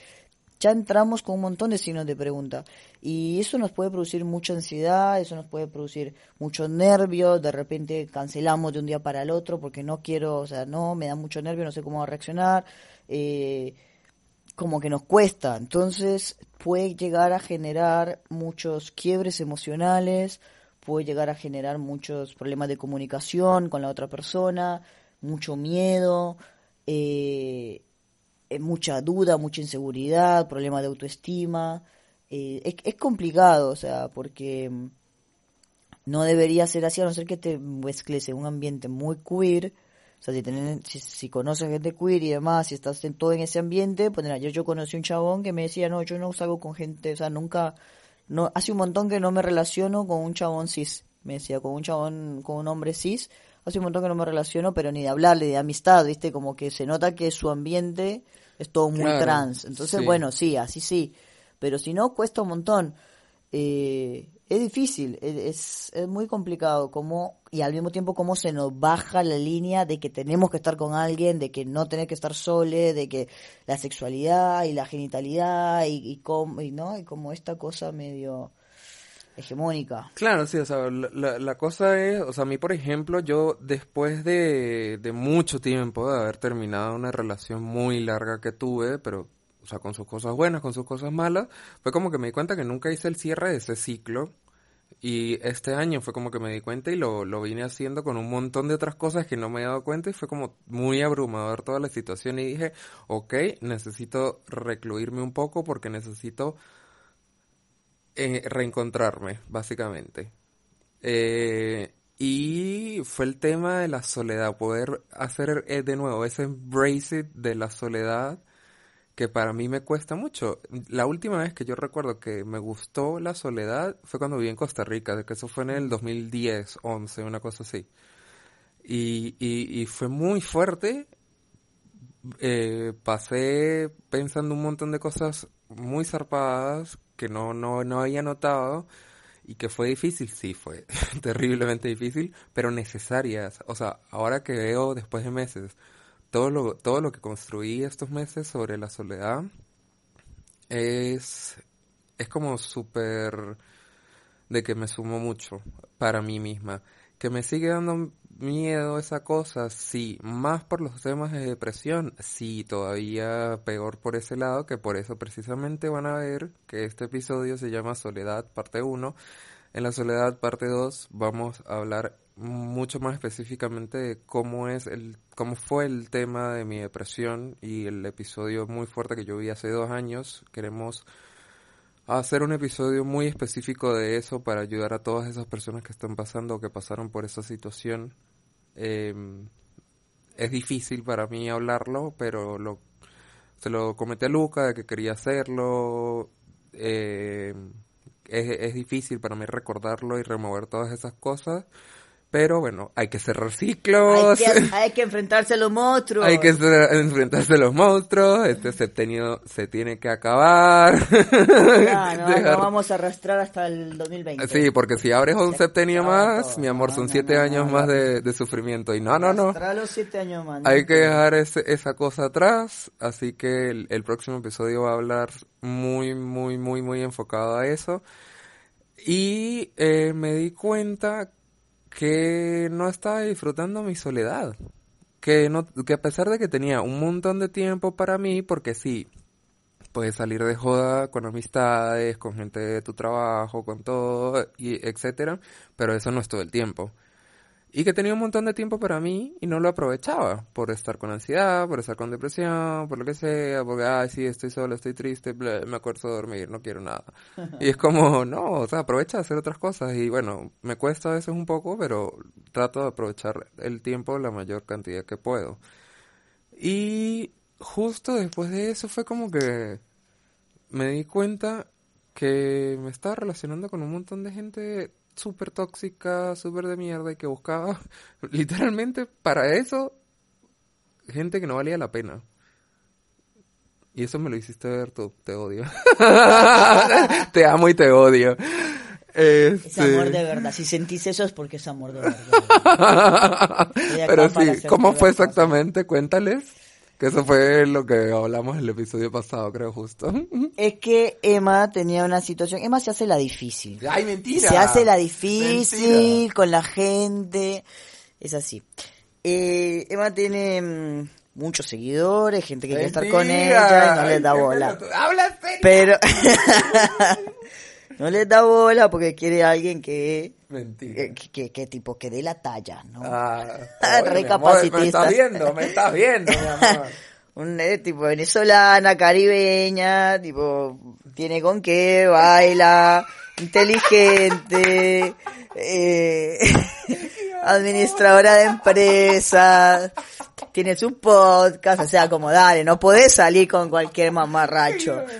ya entramos con un montón de signos de pregunta. Y eso nos puede producir mucha ansiedad, eso nos puede producir mucho nervio, de repente cancelamos de un día para el otro porque no quiero, o sea, no, me da mucho nervio, no sé cómo reaccionar, eh, como que nos cuesta. Entonces puede llegar a generar muchos quiebres emocionales, puede llegar a generar muchos problemas de comunicación con la otra persona, mucho miedo. Eh, eh, mucha duda, mucha inseguridad, problemas de autoestima. Eh, es, complicado, o sea, porque mm, no debería ser así a no ser que te mezcles en un ambiente muy queer. O sea, si, tenés, si, conoces gente queer y demás, si estás en, todo en ese ambiente, pues yo, yo conocí un chabón que me decía, no, yo no salgo con gente, o sea, nunca, no, hace un montón que no me relaciono con un chabón cis, me decía, con un chabón, con un hombre cis, hace un montón que no me relaciono, pero ni de hablarle, de amistad, ¿viste? Como que se nota que su ambiente es todo muy trans. Entonces, bueno, sí, así sí. Pero si no, cuesta un montón. Eh, es difícil, es, es muy complicado cómo, y al mismo tiempo cómo se nos baja la línea de que tenemos que estar con alguien, de que no tener que estar sole, de que la sexualidad y la genitalidad y, y, cómo, y, ¿no? y como esta cosa medio hegemónica. Claro, sí, o sea, la, la, cosa es, o sea, a mí, por ejemplo, yo después de, de mucho tiempo de haber terminado una relación muy larga que tuve, pero, sea, con sus cosas buenas, con sus cosas malas, fue como que me di cuenta que nunca hice el cierre de ese ciclo. Y este año fue como que me di cuenta y lo, lo vine haciendo con un montón de otras cosas que no me he dado cuenta y fue como muy abrumador toda la situación y dije, ok, necesito recluirme un poco porque necesito eh, reencontrarme, básicamente. Eh, y fue el tema de la soledad, poder hacer eh, de nuevo ese embrace de la soledad que para mí me cuesta mucho. La última vez que yo recuerdo que me gustó la soledad fue cuando viví en Costa Rica, de que eso fue en el 2010, 11, una cosa así. Y, y, fue muy fuerte. pasé pensando un montón de cosas muy zarpadas que no, no, no había notado y que fue difícil, sí, fue terriblemente difícil, pero necesarias. O sea, ahora que veo después de meses todo lo, todo lo que construí estos meses sobre la soledad, es, es como súper de que me sumo mucho para mí misma. Que me sigue dando miedo esa cosa, sí, más por los temas de depresión, sí, todavía peor por ese lado, que por eso precisamente van a ver que este episodio se llama Soledad parte 1. En la Soledad parte 2 vamos a hablar mucho más específicamente de cómo es el cómo fue el tema de mi depresión y el episodio muy fuerte que yo vi hace dos años. Queremos hacer un episodio muy específico de eso para ayudar a todas esas personas que están pasando o que pasaron por esa situación. Eh, es difícil para mí hablarlo, pero lo, se lo comenté a Luca de que quería hacerlo. Eh, es, es difícil para mí recordarlo y remover todas esas cosas. Pero bueno, hay que cerrar ciclos. Hay que, enfrentarse a los monstruos. hay que enfrentarse a los monstruos. Este septenio se tiene que acabar. no, vamos a arrastrar hasta el 2020. Sí, porque si abres un septenio más, mi amor, son siete años más de, sufrimiento. Y no, no, no. los siete años más. Hay que dejar esa cosa atrás. Así que el, el próximo episodio va a hablar muy, muy, muy, muy enfocado a eso. Y eh, me di cuenta que no estaba disfrutando mi soledad. Que, no, que a pesar de que tenía un montón de tiempo para mí, porque sí, puedes salir de joda con amistades, con gente de tu trabajo, con todo, y etcétera, pero eso no es todo el tiempo y que tenía un montón de tiempo para mí y no lo aprovechaba por estar con ansiedad, por estar con depresión, por lo que sea, porque, ay, sí, estoy solo, estoy triste, me acuerdo de dormir, no quiero nada. y es como, no, o sea, aprovecha de hacer otras cosas y bueno, me cuesta a veces un poco, pero trato de aprovechar el tiempo la mayor cantidad que puedo. Y justo después de eso fue como que me di cuenta que me estaba relacionando con un montón de gente súper tóxica, súper de mierda y que buscaba literalmente para eso gente que no valía la pena. Y eso me lo hiciste ver tú, te odio. te amo y te odio. Es amor Este, de verdad. Si sentís eso es porque es amor de verdad. Pero sí, ¿cómo fue exactamente? Cuéntales. Que eso fue lo que hablamos en el episodio pasado, creo, justo. Es que Emma tenía una situación. Emma se hace la difícil. ¡Ay, mentira! Se hace la difícil Mentira. con la gente. Es así. Eh, Emma tiene mm, muchos seguidores, gente que quiere estar con ella y no les da bola. Pero no les da bola porque quiere a alguien que, Mentira. que, que- que tipo que dé la talla, ¿no? Ah, Ah, oye, amor, Me estás viendo, me estás viendo, mi amor. Un eh, tipo venezolana, caribeña, tipo tiene con qué, baila, inteligente, eh, administradora de empresas, tiene su podcast, sea, como dale, no podés salir con cualquier mamarracho.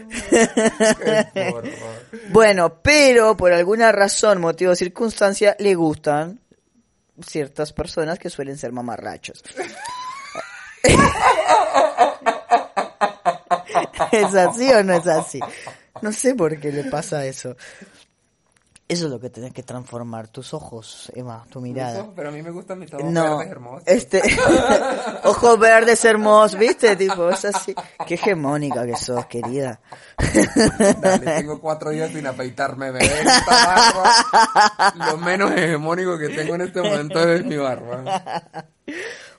Bueno, pero por alguna razón, motivo o circunstancia, le gustan ciertas personas que suelen ser mamarrachos. ¿Es así o no es así? No sé por qué le pasa eso. Eso es lo que tenés que transformar, tus ojos, Emma, tu mirada. Eso, Pero a mí me gustan mis ojos No, verdes hermosos. este, ojos verdes hermosos, ¿viste? Tipo, es así. Qué hegemónica que sos, querida. Dale, tengo cuatro días sin afeitarme, bebé. Esta barba, lo menos hegemónico que tengo en este momento es mi barba.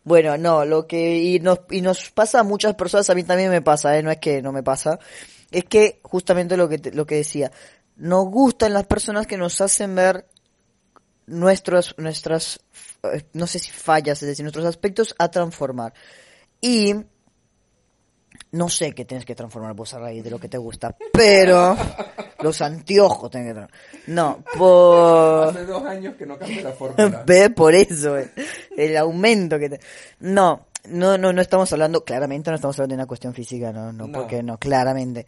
Bueno, no, lo que y nos y nos pasa a muchas personas, a mí también me pasa, ¿eh? no es que no me pasa, es que justamente lo que lo que decía, nos gustan las personas que nos hacen ver nuestros nuestras eh, no sé si fallas, es decir, nuestros aspectos a transformar. Y no sé qué tienes que transformar vos a raíz de lo que te gusta, pero los anteojos tenés que transformar. No, por Hace dos años que no cambio la fórmula. Ve por eso, eh, el aumento que te... No, no, no, no estamos hablando, claramente no estamos hablando de una cuestión física, no, no, No. porque no, claramente.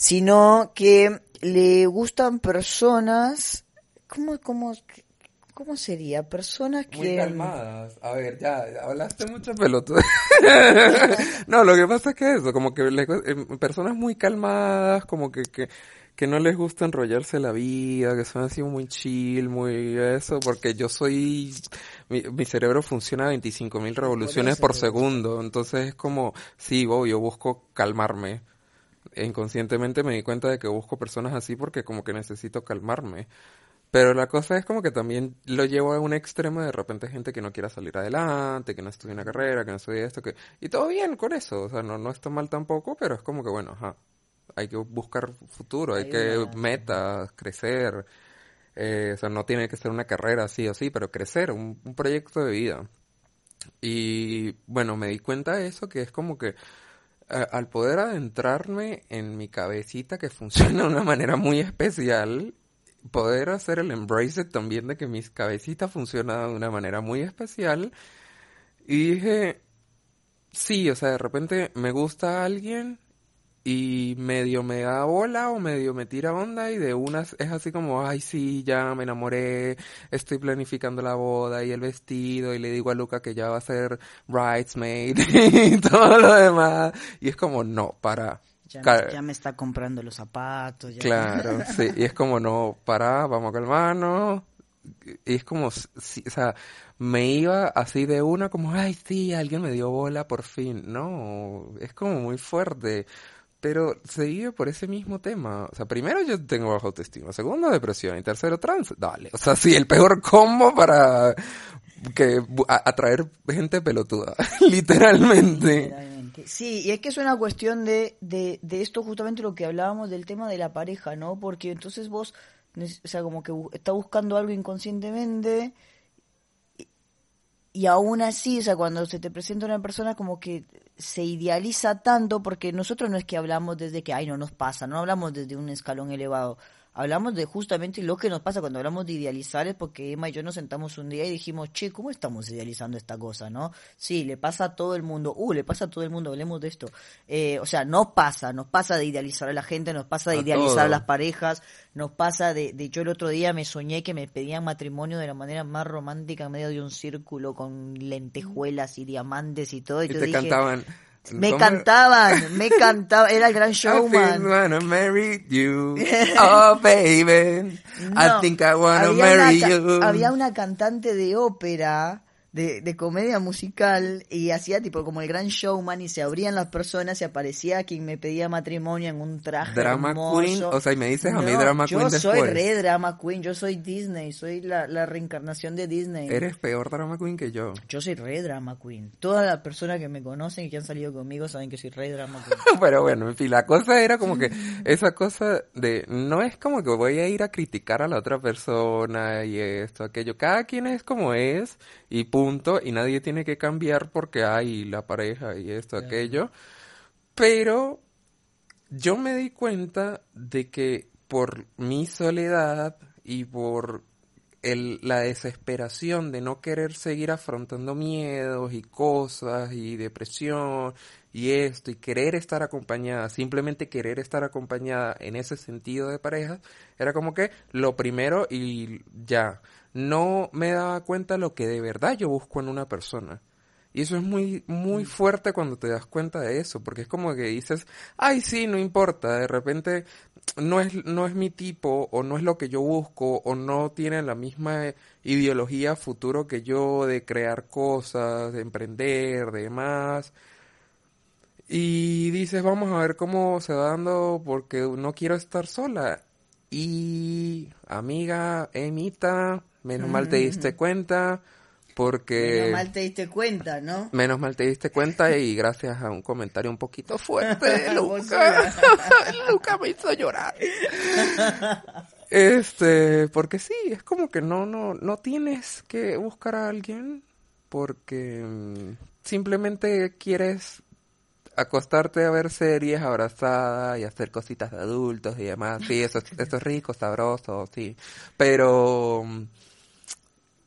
Sino que le gustan personas, ¿cómo, cómo, cómo sería? Personas que... Muy calmadas. A ver, ya, hablaste mucho pelotudo. no, lo que pasa es que eso, como que le- eh, personas muy calmadas, como que, que, que no les gusta enrollarse la vida, que son así muy chill, muy eso, porque yo soy, mi, mi cerebro funciona a 25.000 mil revoluciones por segundo, entonces es como, sí, wow, yo busco calmarme. Inconscientemente me di cuenta de que busco personas así porque como que necesito calmarme. Pero la cosa es como que también lo llevo a un extremo de repente gente que no quiera salir adelante, que no estudie una carrera, que no estudie esto, que... Y todo bien con eso, o sea, no, no está mal tampoco, pero es como que bueno, ajá, hay que buscar futuro, hay Hay que una- metas, crecer, eh, o sea, no tiene que ser una carrera sí o sí, pero crecer, un, un proyecto de vida. Y bueno, me di cuenta de eso, que es como que al poder adentrarme en mi cabecita que funciona de una manera muy especial, poder hacer el embrace también de que mi cabecita funciona de una manera muy especial, y dije, sí, o sea, de repente me gusta alguien y medio me da bola o medio me tira onda y de unas es así como, ay sí, ya me enamoré, estoy planificando la boda y el vestido y le digo a Luca que ya va a ser bridesmaid y todo lo demás y es como, no, para. Ya, me, ya me está comprando los zapatos. Ya. Claro, sí, y es como, no, para, vamos a calmarnos. Y es como, sí, o sea, me iba así de una como, ay, sí, alguien me dio bola por fin. No, es como muy fuerte. Pero seguido por ese mismo tema. O sea, primero yo tengo baja autoestima, segundo depresión y tercero trans. Dale, o sea, sí, el peor combo para que atraer gente pelotuda, literalmente. Literalmente. Sí, y es que es una cuestión de, de, de esto justamente lo que hablábamos del tema de la pareja, ¿no? Porque entonces vos, o sea, como que está buscando algo inconscientemente y aún así, o sea, cuando se te presenta una persona como que se idealiza tanto, porque nosotros no es que hablamos desde que, ay, no nos pasa, no hablamos desde un escalón elevado. Hablamos de justamente lo que nos pasa cuando hablamos de idealizar, es porque Emma y yo nos sentamos un día y dijimos, che, ¿cómo estamos idealizando esta cosa, no? Sí, le pasa a todo el mundo, uh, le pasa a todo el mundo, hablemos de esto. Eh, o sea, no pasa, nos pasa de idealizar a la gente, nos pasa de A idealizar a las parejas, nos pasa de, de yo el otro día me soñé que me pedían matrimonio de la manera más romántica en medio de un círculo con lentejuelas y diamantes y todo, y, Y yo te dije, cantaban, Me cantaban, me cantaban, era el gran showman. I wanna marry you. Oh, baby. I No, think I wanna había marry una ca- you. Había una cantante de ópera, de, de comedia musical, y hacía tipo como el gran showman, y se abrían las personas y aparecía quien me pedía matrimonio en un traje Drama hermoso. queen, o sea, y me dices a mí No, drama yo queen soy después. re drama queen, yo soy Disney, soy la, la reencarnación de Disney. Eres peor drama queen que yo. Yo soy re drama queen. Todas las personas que me conocen y que han salido conmigo saben que soy re drama queen. Pero bueno, en fin, la cosa era como que esa cosa de no es como que voy a ir a criticar a la otra persona y esto, aquello. Cada quien es como es y punto, y nadie tiene que cambiar porque hay la pareja y esto, aquello. Pero yo me di cuenta de que por mi soledad y por el, la desesperación de no querer seguir afrontando miedos y cosas y depresión y esto y querer estar acompañada, simplemente querer estar acompañada en ese sentido de pareja, era como que lo primero y ya, no me daba cuenta lo que de verdad yo busco en una persona. Y eso es muy, muy fuerte cuando te das cuenta de eso, porque es como que dices, ay, sí, no importa, de repente no es, no es mi tipo, o no es lo que yo busco, o no tiene la misma ideología futuro que yo de crear cosas, de emprender, de demás. Y dices, vamos a ver cómo se va dando, porque no quiero estar sola. Y, amiga, Emita, menos mal te diste cuenta, porque... Menos mal te diste cuenta, ¿no? Menos mal te diste cuenta y gracias a un comentario un poquito fuerte Luca. Luca me hizo llorar. Este, porque sí, es como que no, no, no tienes que buscar a alguien porque mm, simplemente quieres acostarte a ver series abrazada y hacer cositas de adultos y demás. Sí, eso, es- eso es rico, sabroso, sí. Pero mm,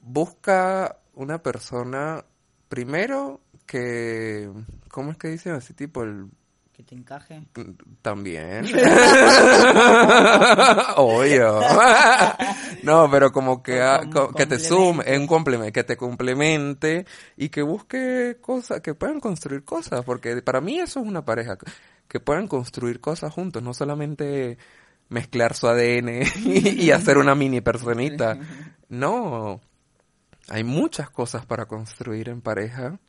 busca una persona primero que, ¿cómo es que dicen así tipo el Que te encaje. también. Obvio. no, pero como que, co- que te sume, un complemento, que te complemente y que busque cosas, que puedan construir cosas, porque para mí eso es una pareja, que- que puedan construir cosas juntos, no solamente mezclar su ADN y, y hacer una mini personita. No, hay muchas cosas para construir en pareja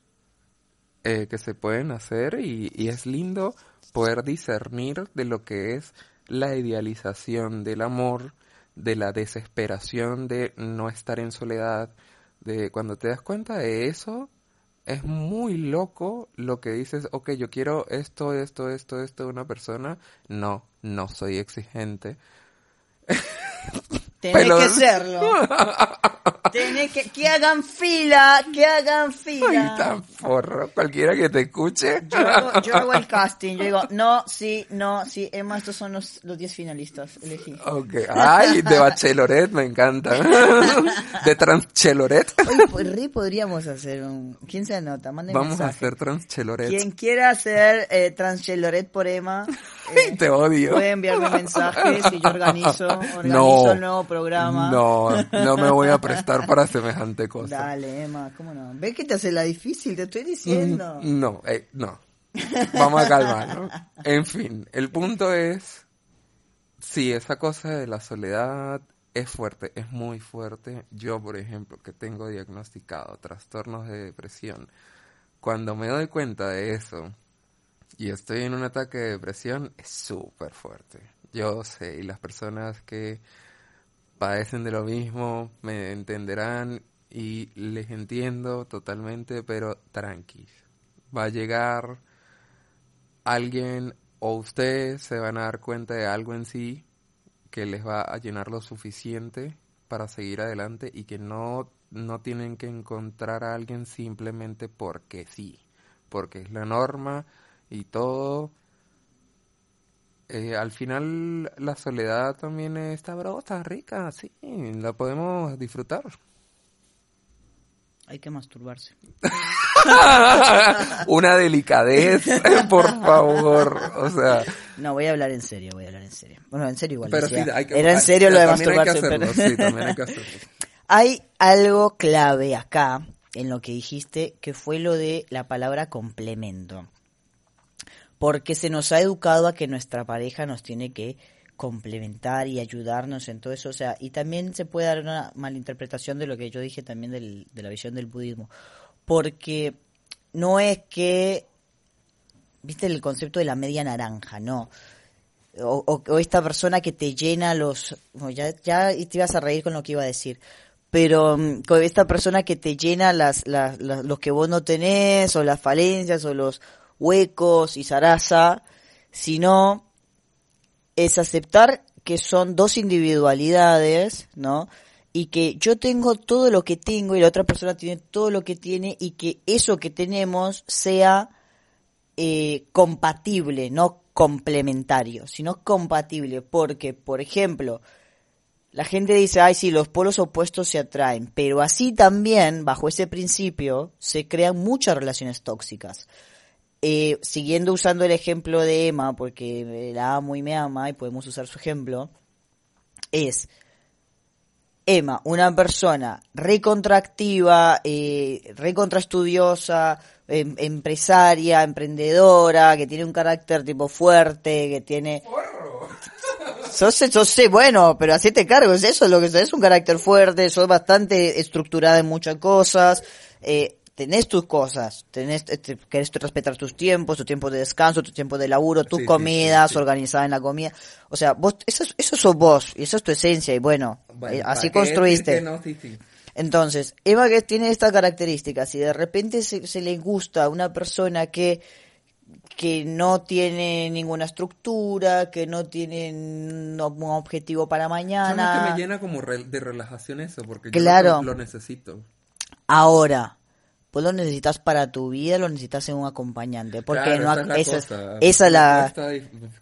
eh, que se pueden hacer y, es lindo poder discernir de lo que es la idealización del amor, de la desesperación de no estar en soledad, de cuando te das cuenta de eso, es muy loco lo que dices, ok, yo quiero esto, esto, esto, esto de una persona, no, no soy exigente. Tenés Pero- que serlo. Tenés que, que hagan fila, que hagan Ay, fila. tan forro, cualquiera que te escuche. Yo hago, yo hago el casting, yo digo, no, sí, no, sí, Emma, estos son los, los 10 finalistas, elegí. Ok, ay, de Bachelorette me encanta. De Transcheloret. Oye, pues podríamos hacer un... ¿Quién se anota? Manden Vamos a mensaje. hacer Transcheloret. Quien quiera hacer eh, Transcheloret por Emma, eh, Te odio. puede enviarme mensajes y yo organizo, organizo No. el nuevo programa. No, no me voy a prestar para semejante cosa. Dale, Emma, ¿cómo no? ¿Ves que te hace la difícil? Te estoy diciendo. Mm, No, eh, no. Vamos a calmarnos. En fin, el punto es, sí, esa cosa de la soledad es fuerte, es muy fuerte. Yo, por ejemplo, que tengo diagnosticado trastornos de depresión, cuando me doy cuenta de eso y estoy en un ataque de depresión, es súper fuerte. Yo sé, y las personas que padecen de lo mismo me entenderán y les entiendo totalmente, pero tranquis. Va a llegar alguien o ustedes se van a dar cuenta de algo en sí que les va a llenar lo suficiente para seguir adelante y que no, no tienen que encontrar a alguien simplemente porque sí, porque es la norma y todo. Eh, al final la soledad también es sabrosa, rica, sí, la podemos disfrutar. Hay que masturbarse. Una delicadez, por favor, o sea, No, voy a hablar en serio, voy a hablar en serio. Bueno, en serio igual. pero decía. sí, hay que, Era en hay- serio lo de hay masturbarse. hacerlo, pero- sí, también hay que hacerlo. Hay algo clave acá en lo que dijiste, que fue lo de la palabra complemento. Porque se nos ha educado a que nuestra pareja nos tiene que complementar y ayudarnos en todo eso, o sea, y también se puede dar una malinterpretación de lo que yo dije también del, de la visión del budismo, porque no es que, viste el concepto de la media naranja, no, o, o, esta persona que te llena los, ya, ya te ibas a reír con lo que iba a decir, pero um, con esta persona que te llena las, las, las, los que vos no tenés, o las falencias, o los huecos y zaraza, sino es aceptar que son dos individualidades, ¿no? Y que yo tengo todo lo que tengo y la otra persona tiene todo lo que tiene y que eso que tenemos sea eh, compatible, no complementario, sino compatible. Porque, por ejemplo, la gente dice, ay, sí, los polos opuestos se atraen, pero así también, bajo ese principio, se crean muchas relaciones tóxicas. Eh, siguiendo usando el ejemplo de Emma, porque la amo y me ama y podemos usar su ejemplo, es Emma, una persona recontractiva, eh, recontraestudiosa, em, empresaria, emprendedora, que tiene un carácter tipo fuerte, que tiene... Sos, sos, bueno, pero así te cargo, es eso lo que es un carácter fuerte, sos bastante estructurada en muchas cosas, eh, tenés tus cosas, tenés, este, querés respetar tus tiempos, tu tiempo de descanso, tu tiempo de laburo, tus comidas, organizada en la comida. O sea, vos, eso, eso sos vos, y eso es tu esencia, y bueno, eh, así construiste. Entonces, Eva que tiene esta característica, si de repente se, se le gusta a una persona que que no tiene ninguna estructura, que no tiene un objetivo para mañana. que me llena como de relajación eso, porque claro. yo lo necesito. Ahora, pues lo necesitas para tu vida, lo necesitas en un acompañante, porque no esa es la esa, la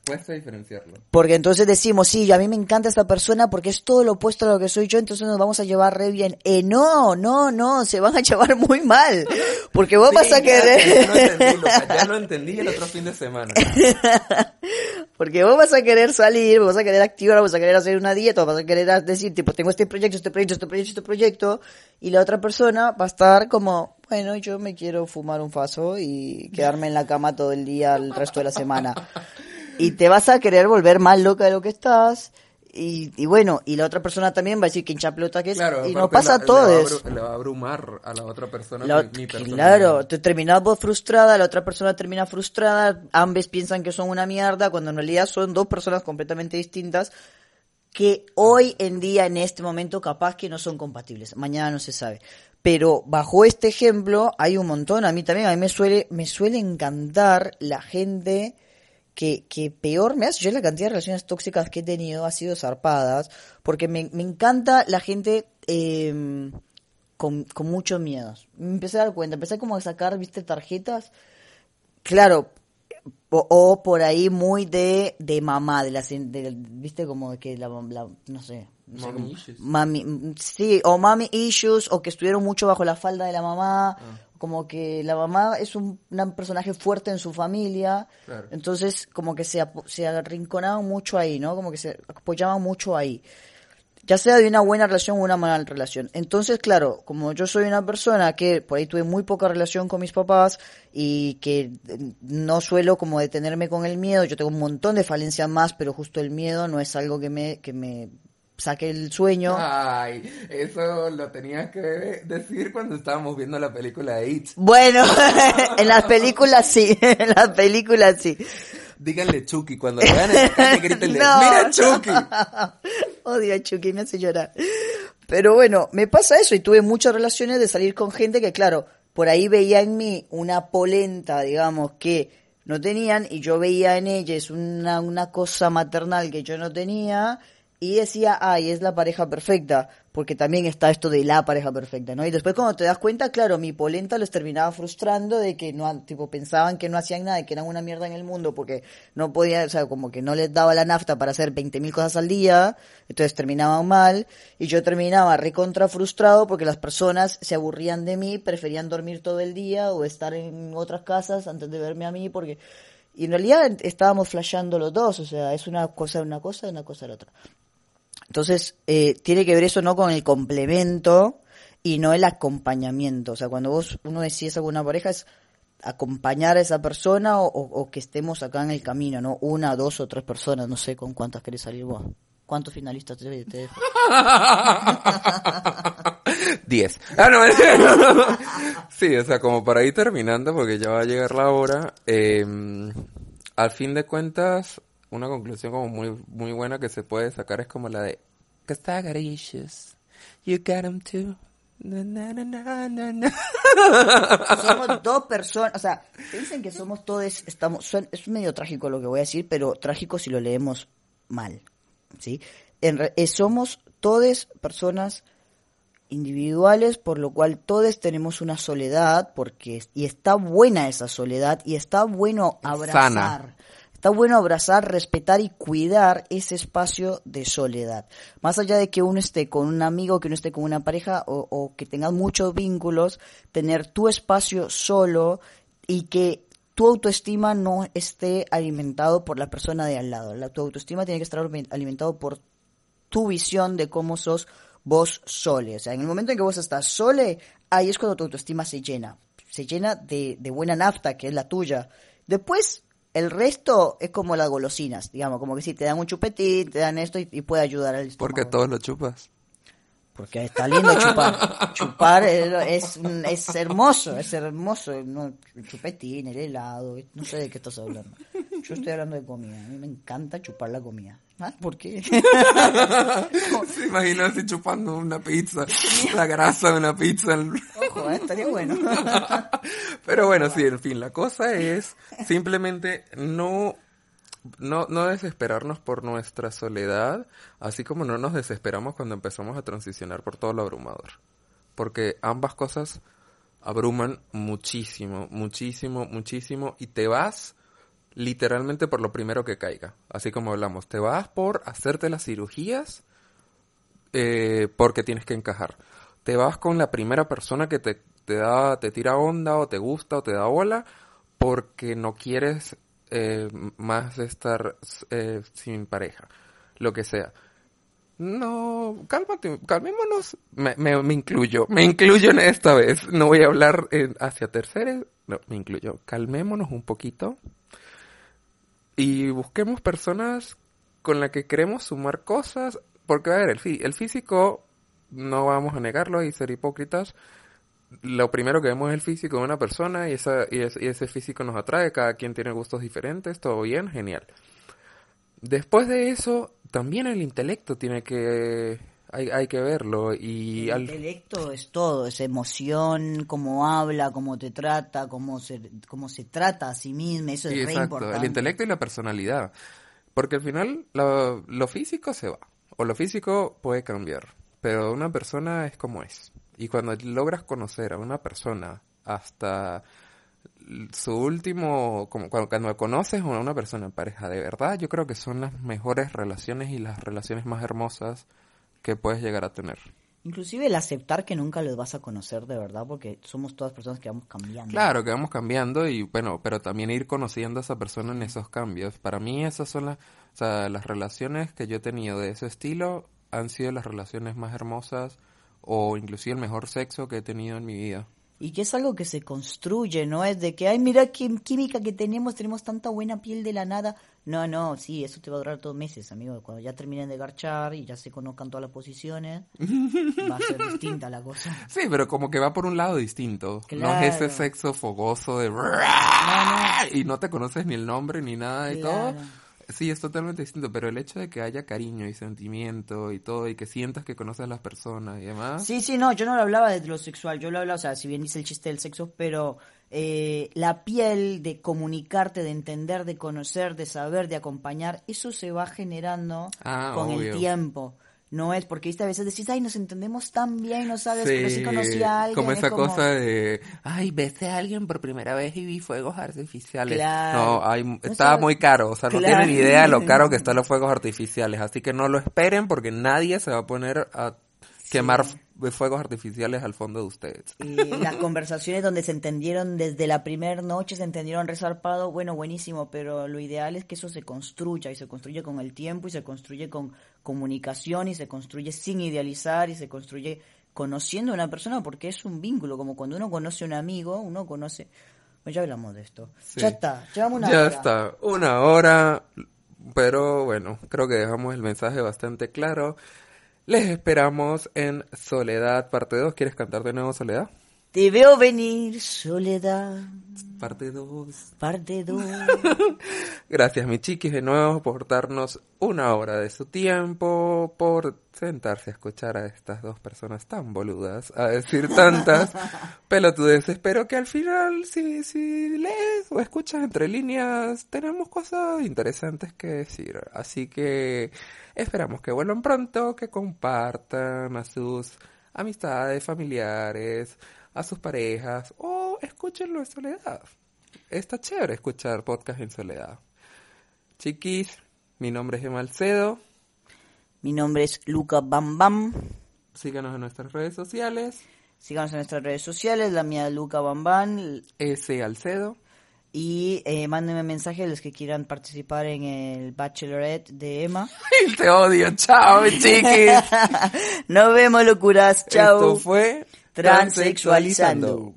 cuesta, diferenciarlo. Porque entonces decimos, sí, a mí me encanta esta persona porque es todo lo opuesto a lo que soy yo, entonces nos vamos a llevar re bien. Eh, no, no, no, se van a llevar muy mal, porque vos vas a querer ya, entendí, ya lo entendí el otro fin de semana. porque vos vas a querer salir, vos vas a querer activar, vas a querer hacer una dieta, vas a querer decir, tipo, tengo este proyecto, este proyecto, este proyecto, este proyecto, y la otra persona va a estar como bueno, yo me quiero fumar un faso y quedarme en la cama todo el día el resto de la semana. Y te vas a querer volver más loca de lo que estás. Y, y bueno, y la otra persona también va a decir que hincha pelota que es. y no pasa todo eso. Le va a abrumar a la otra persona mi, Claro, te terminas vos frustrada, la otra persona termina frustrada, ambos piensan que son una mierda, cuando en realidad son dos personas completamente distintas que hoy en día, en este momento, capaz que no son compatibles. Mañana no se sabe. Pero bajo este ejemplo hay un montón. A mí también, a mí me suele, me suele encantar la gente que, que peor me hace. Yo la cantidad de relaciones tóxicas que he tenido ha sido zarpadas, porque me, me encanta la gente eh, con, con muchos miedos. Me empecé a dar cuenta, empecé como a sacar, viste, tarjetas. Claro, o, por ahí muy de, de mamá, de las, de, viste, como que la no sé, Mami issues. Mami, sí, o mami issues, o que estuvieron mucho bajo la falda de la mamá, ah. como que la mamá es un, personaje fuerte en su familia, entonces como que se, se arrinconaban mucho ahí, ¿no? Como que se apoyaban mucho ahí. Ya sea de una buena relación o una mala relación. Entonces, claro, como yo soy una persona que por ahí tuve muy poca relación con mis papás y que no suelo como detenerme con el miedo, yo tengo un montón de falencias más, pero justo el miedo no es algo que me, que me saque el sueño. Ay, eso lo tenías que decir cuando estábamos viendo la película de It. Bueno, en las películas sí, en las películas sí. Díganle Chucky, cuando vean el gritenle, ¡mira Chucky! Odio a Chucky, me hace llorar. Pero bueno, me pasa eso y tuve muchas relaciones de salir con gente que, claro, por ahí veía en mí una polenta, digamos, que no tenían y yo veía en ellas una, una cosa maternal que yo no tenía y decía, ay, es la pareja perfecta, porque también está esto de la pareja perfecta, ¿no? Y después cuando te das cuenta, claro, mi polenta les terminaba frustrando de que no, tipo, pensaban que no hacían nada, que eran una mierda en el mundo, porque no podía, o sea, como que no les daba la nafta para hacer 20.000 cosas al día, entonces terminaban mal, y yo terminaba recontra frustrado porque las personas se aburrían de mí, preferían dormir todo el día o estar en otras casas antes de verme a mí, porque... Y en realidad estábamos flasheando los dos, o sea, es una cosa una cosa una cosa la otra. Entonces, eh, tiene que ver eso no con el complemento y no el acompañamiento. O sea, cuando vos uno decís con una pareja es acompañar a esa persona o, que estemos acá en el camino, ¿no? Una, dos o tres personas, no sé con cuántas querés salir vos. ¿Cuántos finalistas te, dejo? 10. Ah, no, sí, o sea, como para ir terminando, porque ya va a llegar la hora, eh, al fin de cuentas, una conclusión como muy, muy buena que se puede sacar es como la de, I got issues, you got 'em too. Na, na, na, na, na, na. somos dos personas, o sea, piensen que somos todos, estamos, suena- es medio trágico lo que voy a decir, pero trágico si lo leemos mal, ¿sí? En re- eh, somos todos personas individuales, por lo cual todos tenemos una soledad, porque y está buena esa soledad y está bueno abrazar. Sana. Está bueno abrazar, respetar y cuidar ese espacio de soledad. Más allá de que uno esté con un amigo, que uno esté con una pareja o, que tengas muchos vínculos, tener tu espacio solo y que tu autoestima no esté alimentado por la persona de al lado. La, tu autoestima tiene que estar alimentado por tu visión de cómo sos vos sole. O sea, en el momento en que vos estás sole, ahí es cuando tu autoestima se llena. Se llena de, de buena nafta, que es la tuya. Después, el resto es como las golosinas, digamos, como que si te dan un chupetín, te dan esto y, y puede ayudar al estómago. Porque todos lo chupas. Porque está lindo chupar. chupar es, es, es hermoso, es hermoso. No, el chupetín, el helado, no sé de qué estás hablando. Yo estoy hablando de comida. A mí me encanta chupar la comida. ¿Ah? ¿Por qué? Se imagina así chupando una pizza, la grasa de una pizza. ¿Eh? estaría bueno. Pero bueno, sí, en fin, la cosa es simplemente no, no, no desesperarnos por nuestra soledad, así como no nos desesperamos cuando empezamos a transicionar por todo lo abrumador. Porque ambas cosas abruman muchísimo, muchísimo, muchísimo, y te vas literalmente por lo primero que caiga. Así como hablamos, te vas por hacerte las cirugías eh, porque tienes que encajar. Te vas con la primera persona que te, te da, te tira onda o te gusta o te da bola porque no quieres eh, más estar eh, sin pareja, lo que sea. No, cálmate, calmémonos. Me, me, incluyo, me incluyo en esta vez. No voy a hablar eh, hacia terceros, no, me incluyo. Calmémonos un poquito y busquemos personas con las que queremos sumar cosas, porque a ver, el, el físico, no vamos a negarlo y ser hipócritas, lo primero que vemos es el físico de una persona y, esa, y, es- y ese físico nos atrae, cada quien tiene gustos diferentes, todo bien, genial. Después de eso, también el intelecto tiene que, hay, hay que verlo y El al, intelecto es todo, es emoción, cómo habla, cómo te trata, cómo se, cómo se trata a sí mismo, eso es Sí, re exacto, importante. el intelecto y la personalidad. Porque al final lo, lo físico se va, o lo físico puede cambiar, pero una persona es como es. Y cuando logras conocer a una persona hasta su último, como cuando, cuando conoces a una persona en pareja de verdad, yo creo que son las mejores relaciones y las relaciones más hermosas que puedes llegar a tener. Inclusive el aceptar que nunca los vas a conocer de verdad, porque somos todas personas que vamos cambiando. Claro, que vamos cambiando y bueno, pero también ir conociendo a esa persona en esos cambios. Para mí esas son las, o sea, las relaciones que yo he tenido de ese estilo han sido las relaciones más hermosas o inclusive el mejor sexo que he tenido en mi vida. Y que es algo que se construye, no es de que, ay, mira qué química que tenemos, tenemos tanta buena piel de la nada. No, no, sí, eso te va a durar dos meses, amigo. Cuando ya terminen de garchar y ya se conozcan todas las posiciones, va a ser distinta la cosa. Sí, pero como que va por un lado distinto. No es ese sexo fogoso de... Y no te conoces ni el nombre ni nada y todo. Sí, es totalmente distinto, pero el hecho de que haya cariño y sentimiento y todo y que sientas que conoces a las personas y demás... Sí, sí, no, yo no lo hablaba de lo sexual, yo lo hablaba, o sea, si bien dice el chiste del sexo, pero eh, la piel de comunicarte, de entender, de conocer, de saber, de acompañar, eso se va generando Ah, con obvio. el tiempo. No es porque ¿viste? a veces decís, ay, nos entendemos tan bien, no sabes, pero sí conocí a alguien. como es esa cosa de, ay, besé a alguien por primera vez y vi fuegos artificiales. Claro. No, ay, No sabes- muy caro, o sea, no tienen idea de lo caro que están los fuegos artificiales, así que no lo esperen porque nadie se va a poner a quemar fuegos artificiales al fondo de ustedes. Y las conversaciones donde se entendieron desde la primera noche, se entendieron resarpado, bueno, buenísimo, pero lo ideal es que eso se construya y se construye con el tiempo y se construye con comunicación y se construye sin idealizar y se construye conociendo a una persona porque es un vínculo, como cuando uno conoce a un amigo, uno conoce Bueno, ya hablamos de esto. Sí. Ya está, llevamos una ya hora. está, una hora, pero bueno, creo que dejamos el mensaje bastante claro. Les esperamos en Soledad, parte 2. ¿Quieres cantar de nuevo Soledad? Te veo venir, soledad, Parte 2. parte 2. Gracias, mi chiquis, de nuevo por darnos una hora de su tiempo, por sentarse a escuchar a estas dos personas tan boludas, a decir tantas pelotudes. Espero que al final, si, si lees o escuchas entre líneas, tenemos cosas interesantes que decir. Así que esperamos que vuelvan pronto, que compartan a sus amistades, familiares, a sus parejas o escúchenlo en soledad. Está chévere escuchar podcast en soledad. Chiquis, mi nombre es Emalcedo. Mi nombre es Luca Bam Bam. Síganos en nuestras redes sociales. Síganos en nuestras redes sociales, la mía Luca Bam Bam. S. Alcedo. Y eh, mándenme mensajes los que quieran participar en el Bachelorette de Emma. Te odio. Chao, chiquis. Nos vemos, locuras. Chao. Esto fue Transexualizando.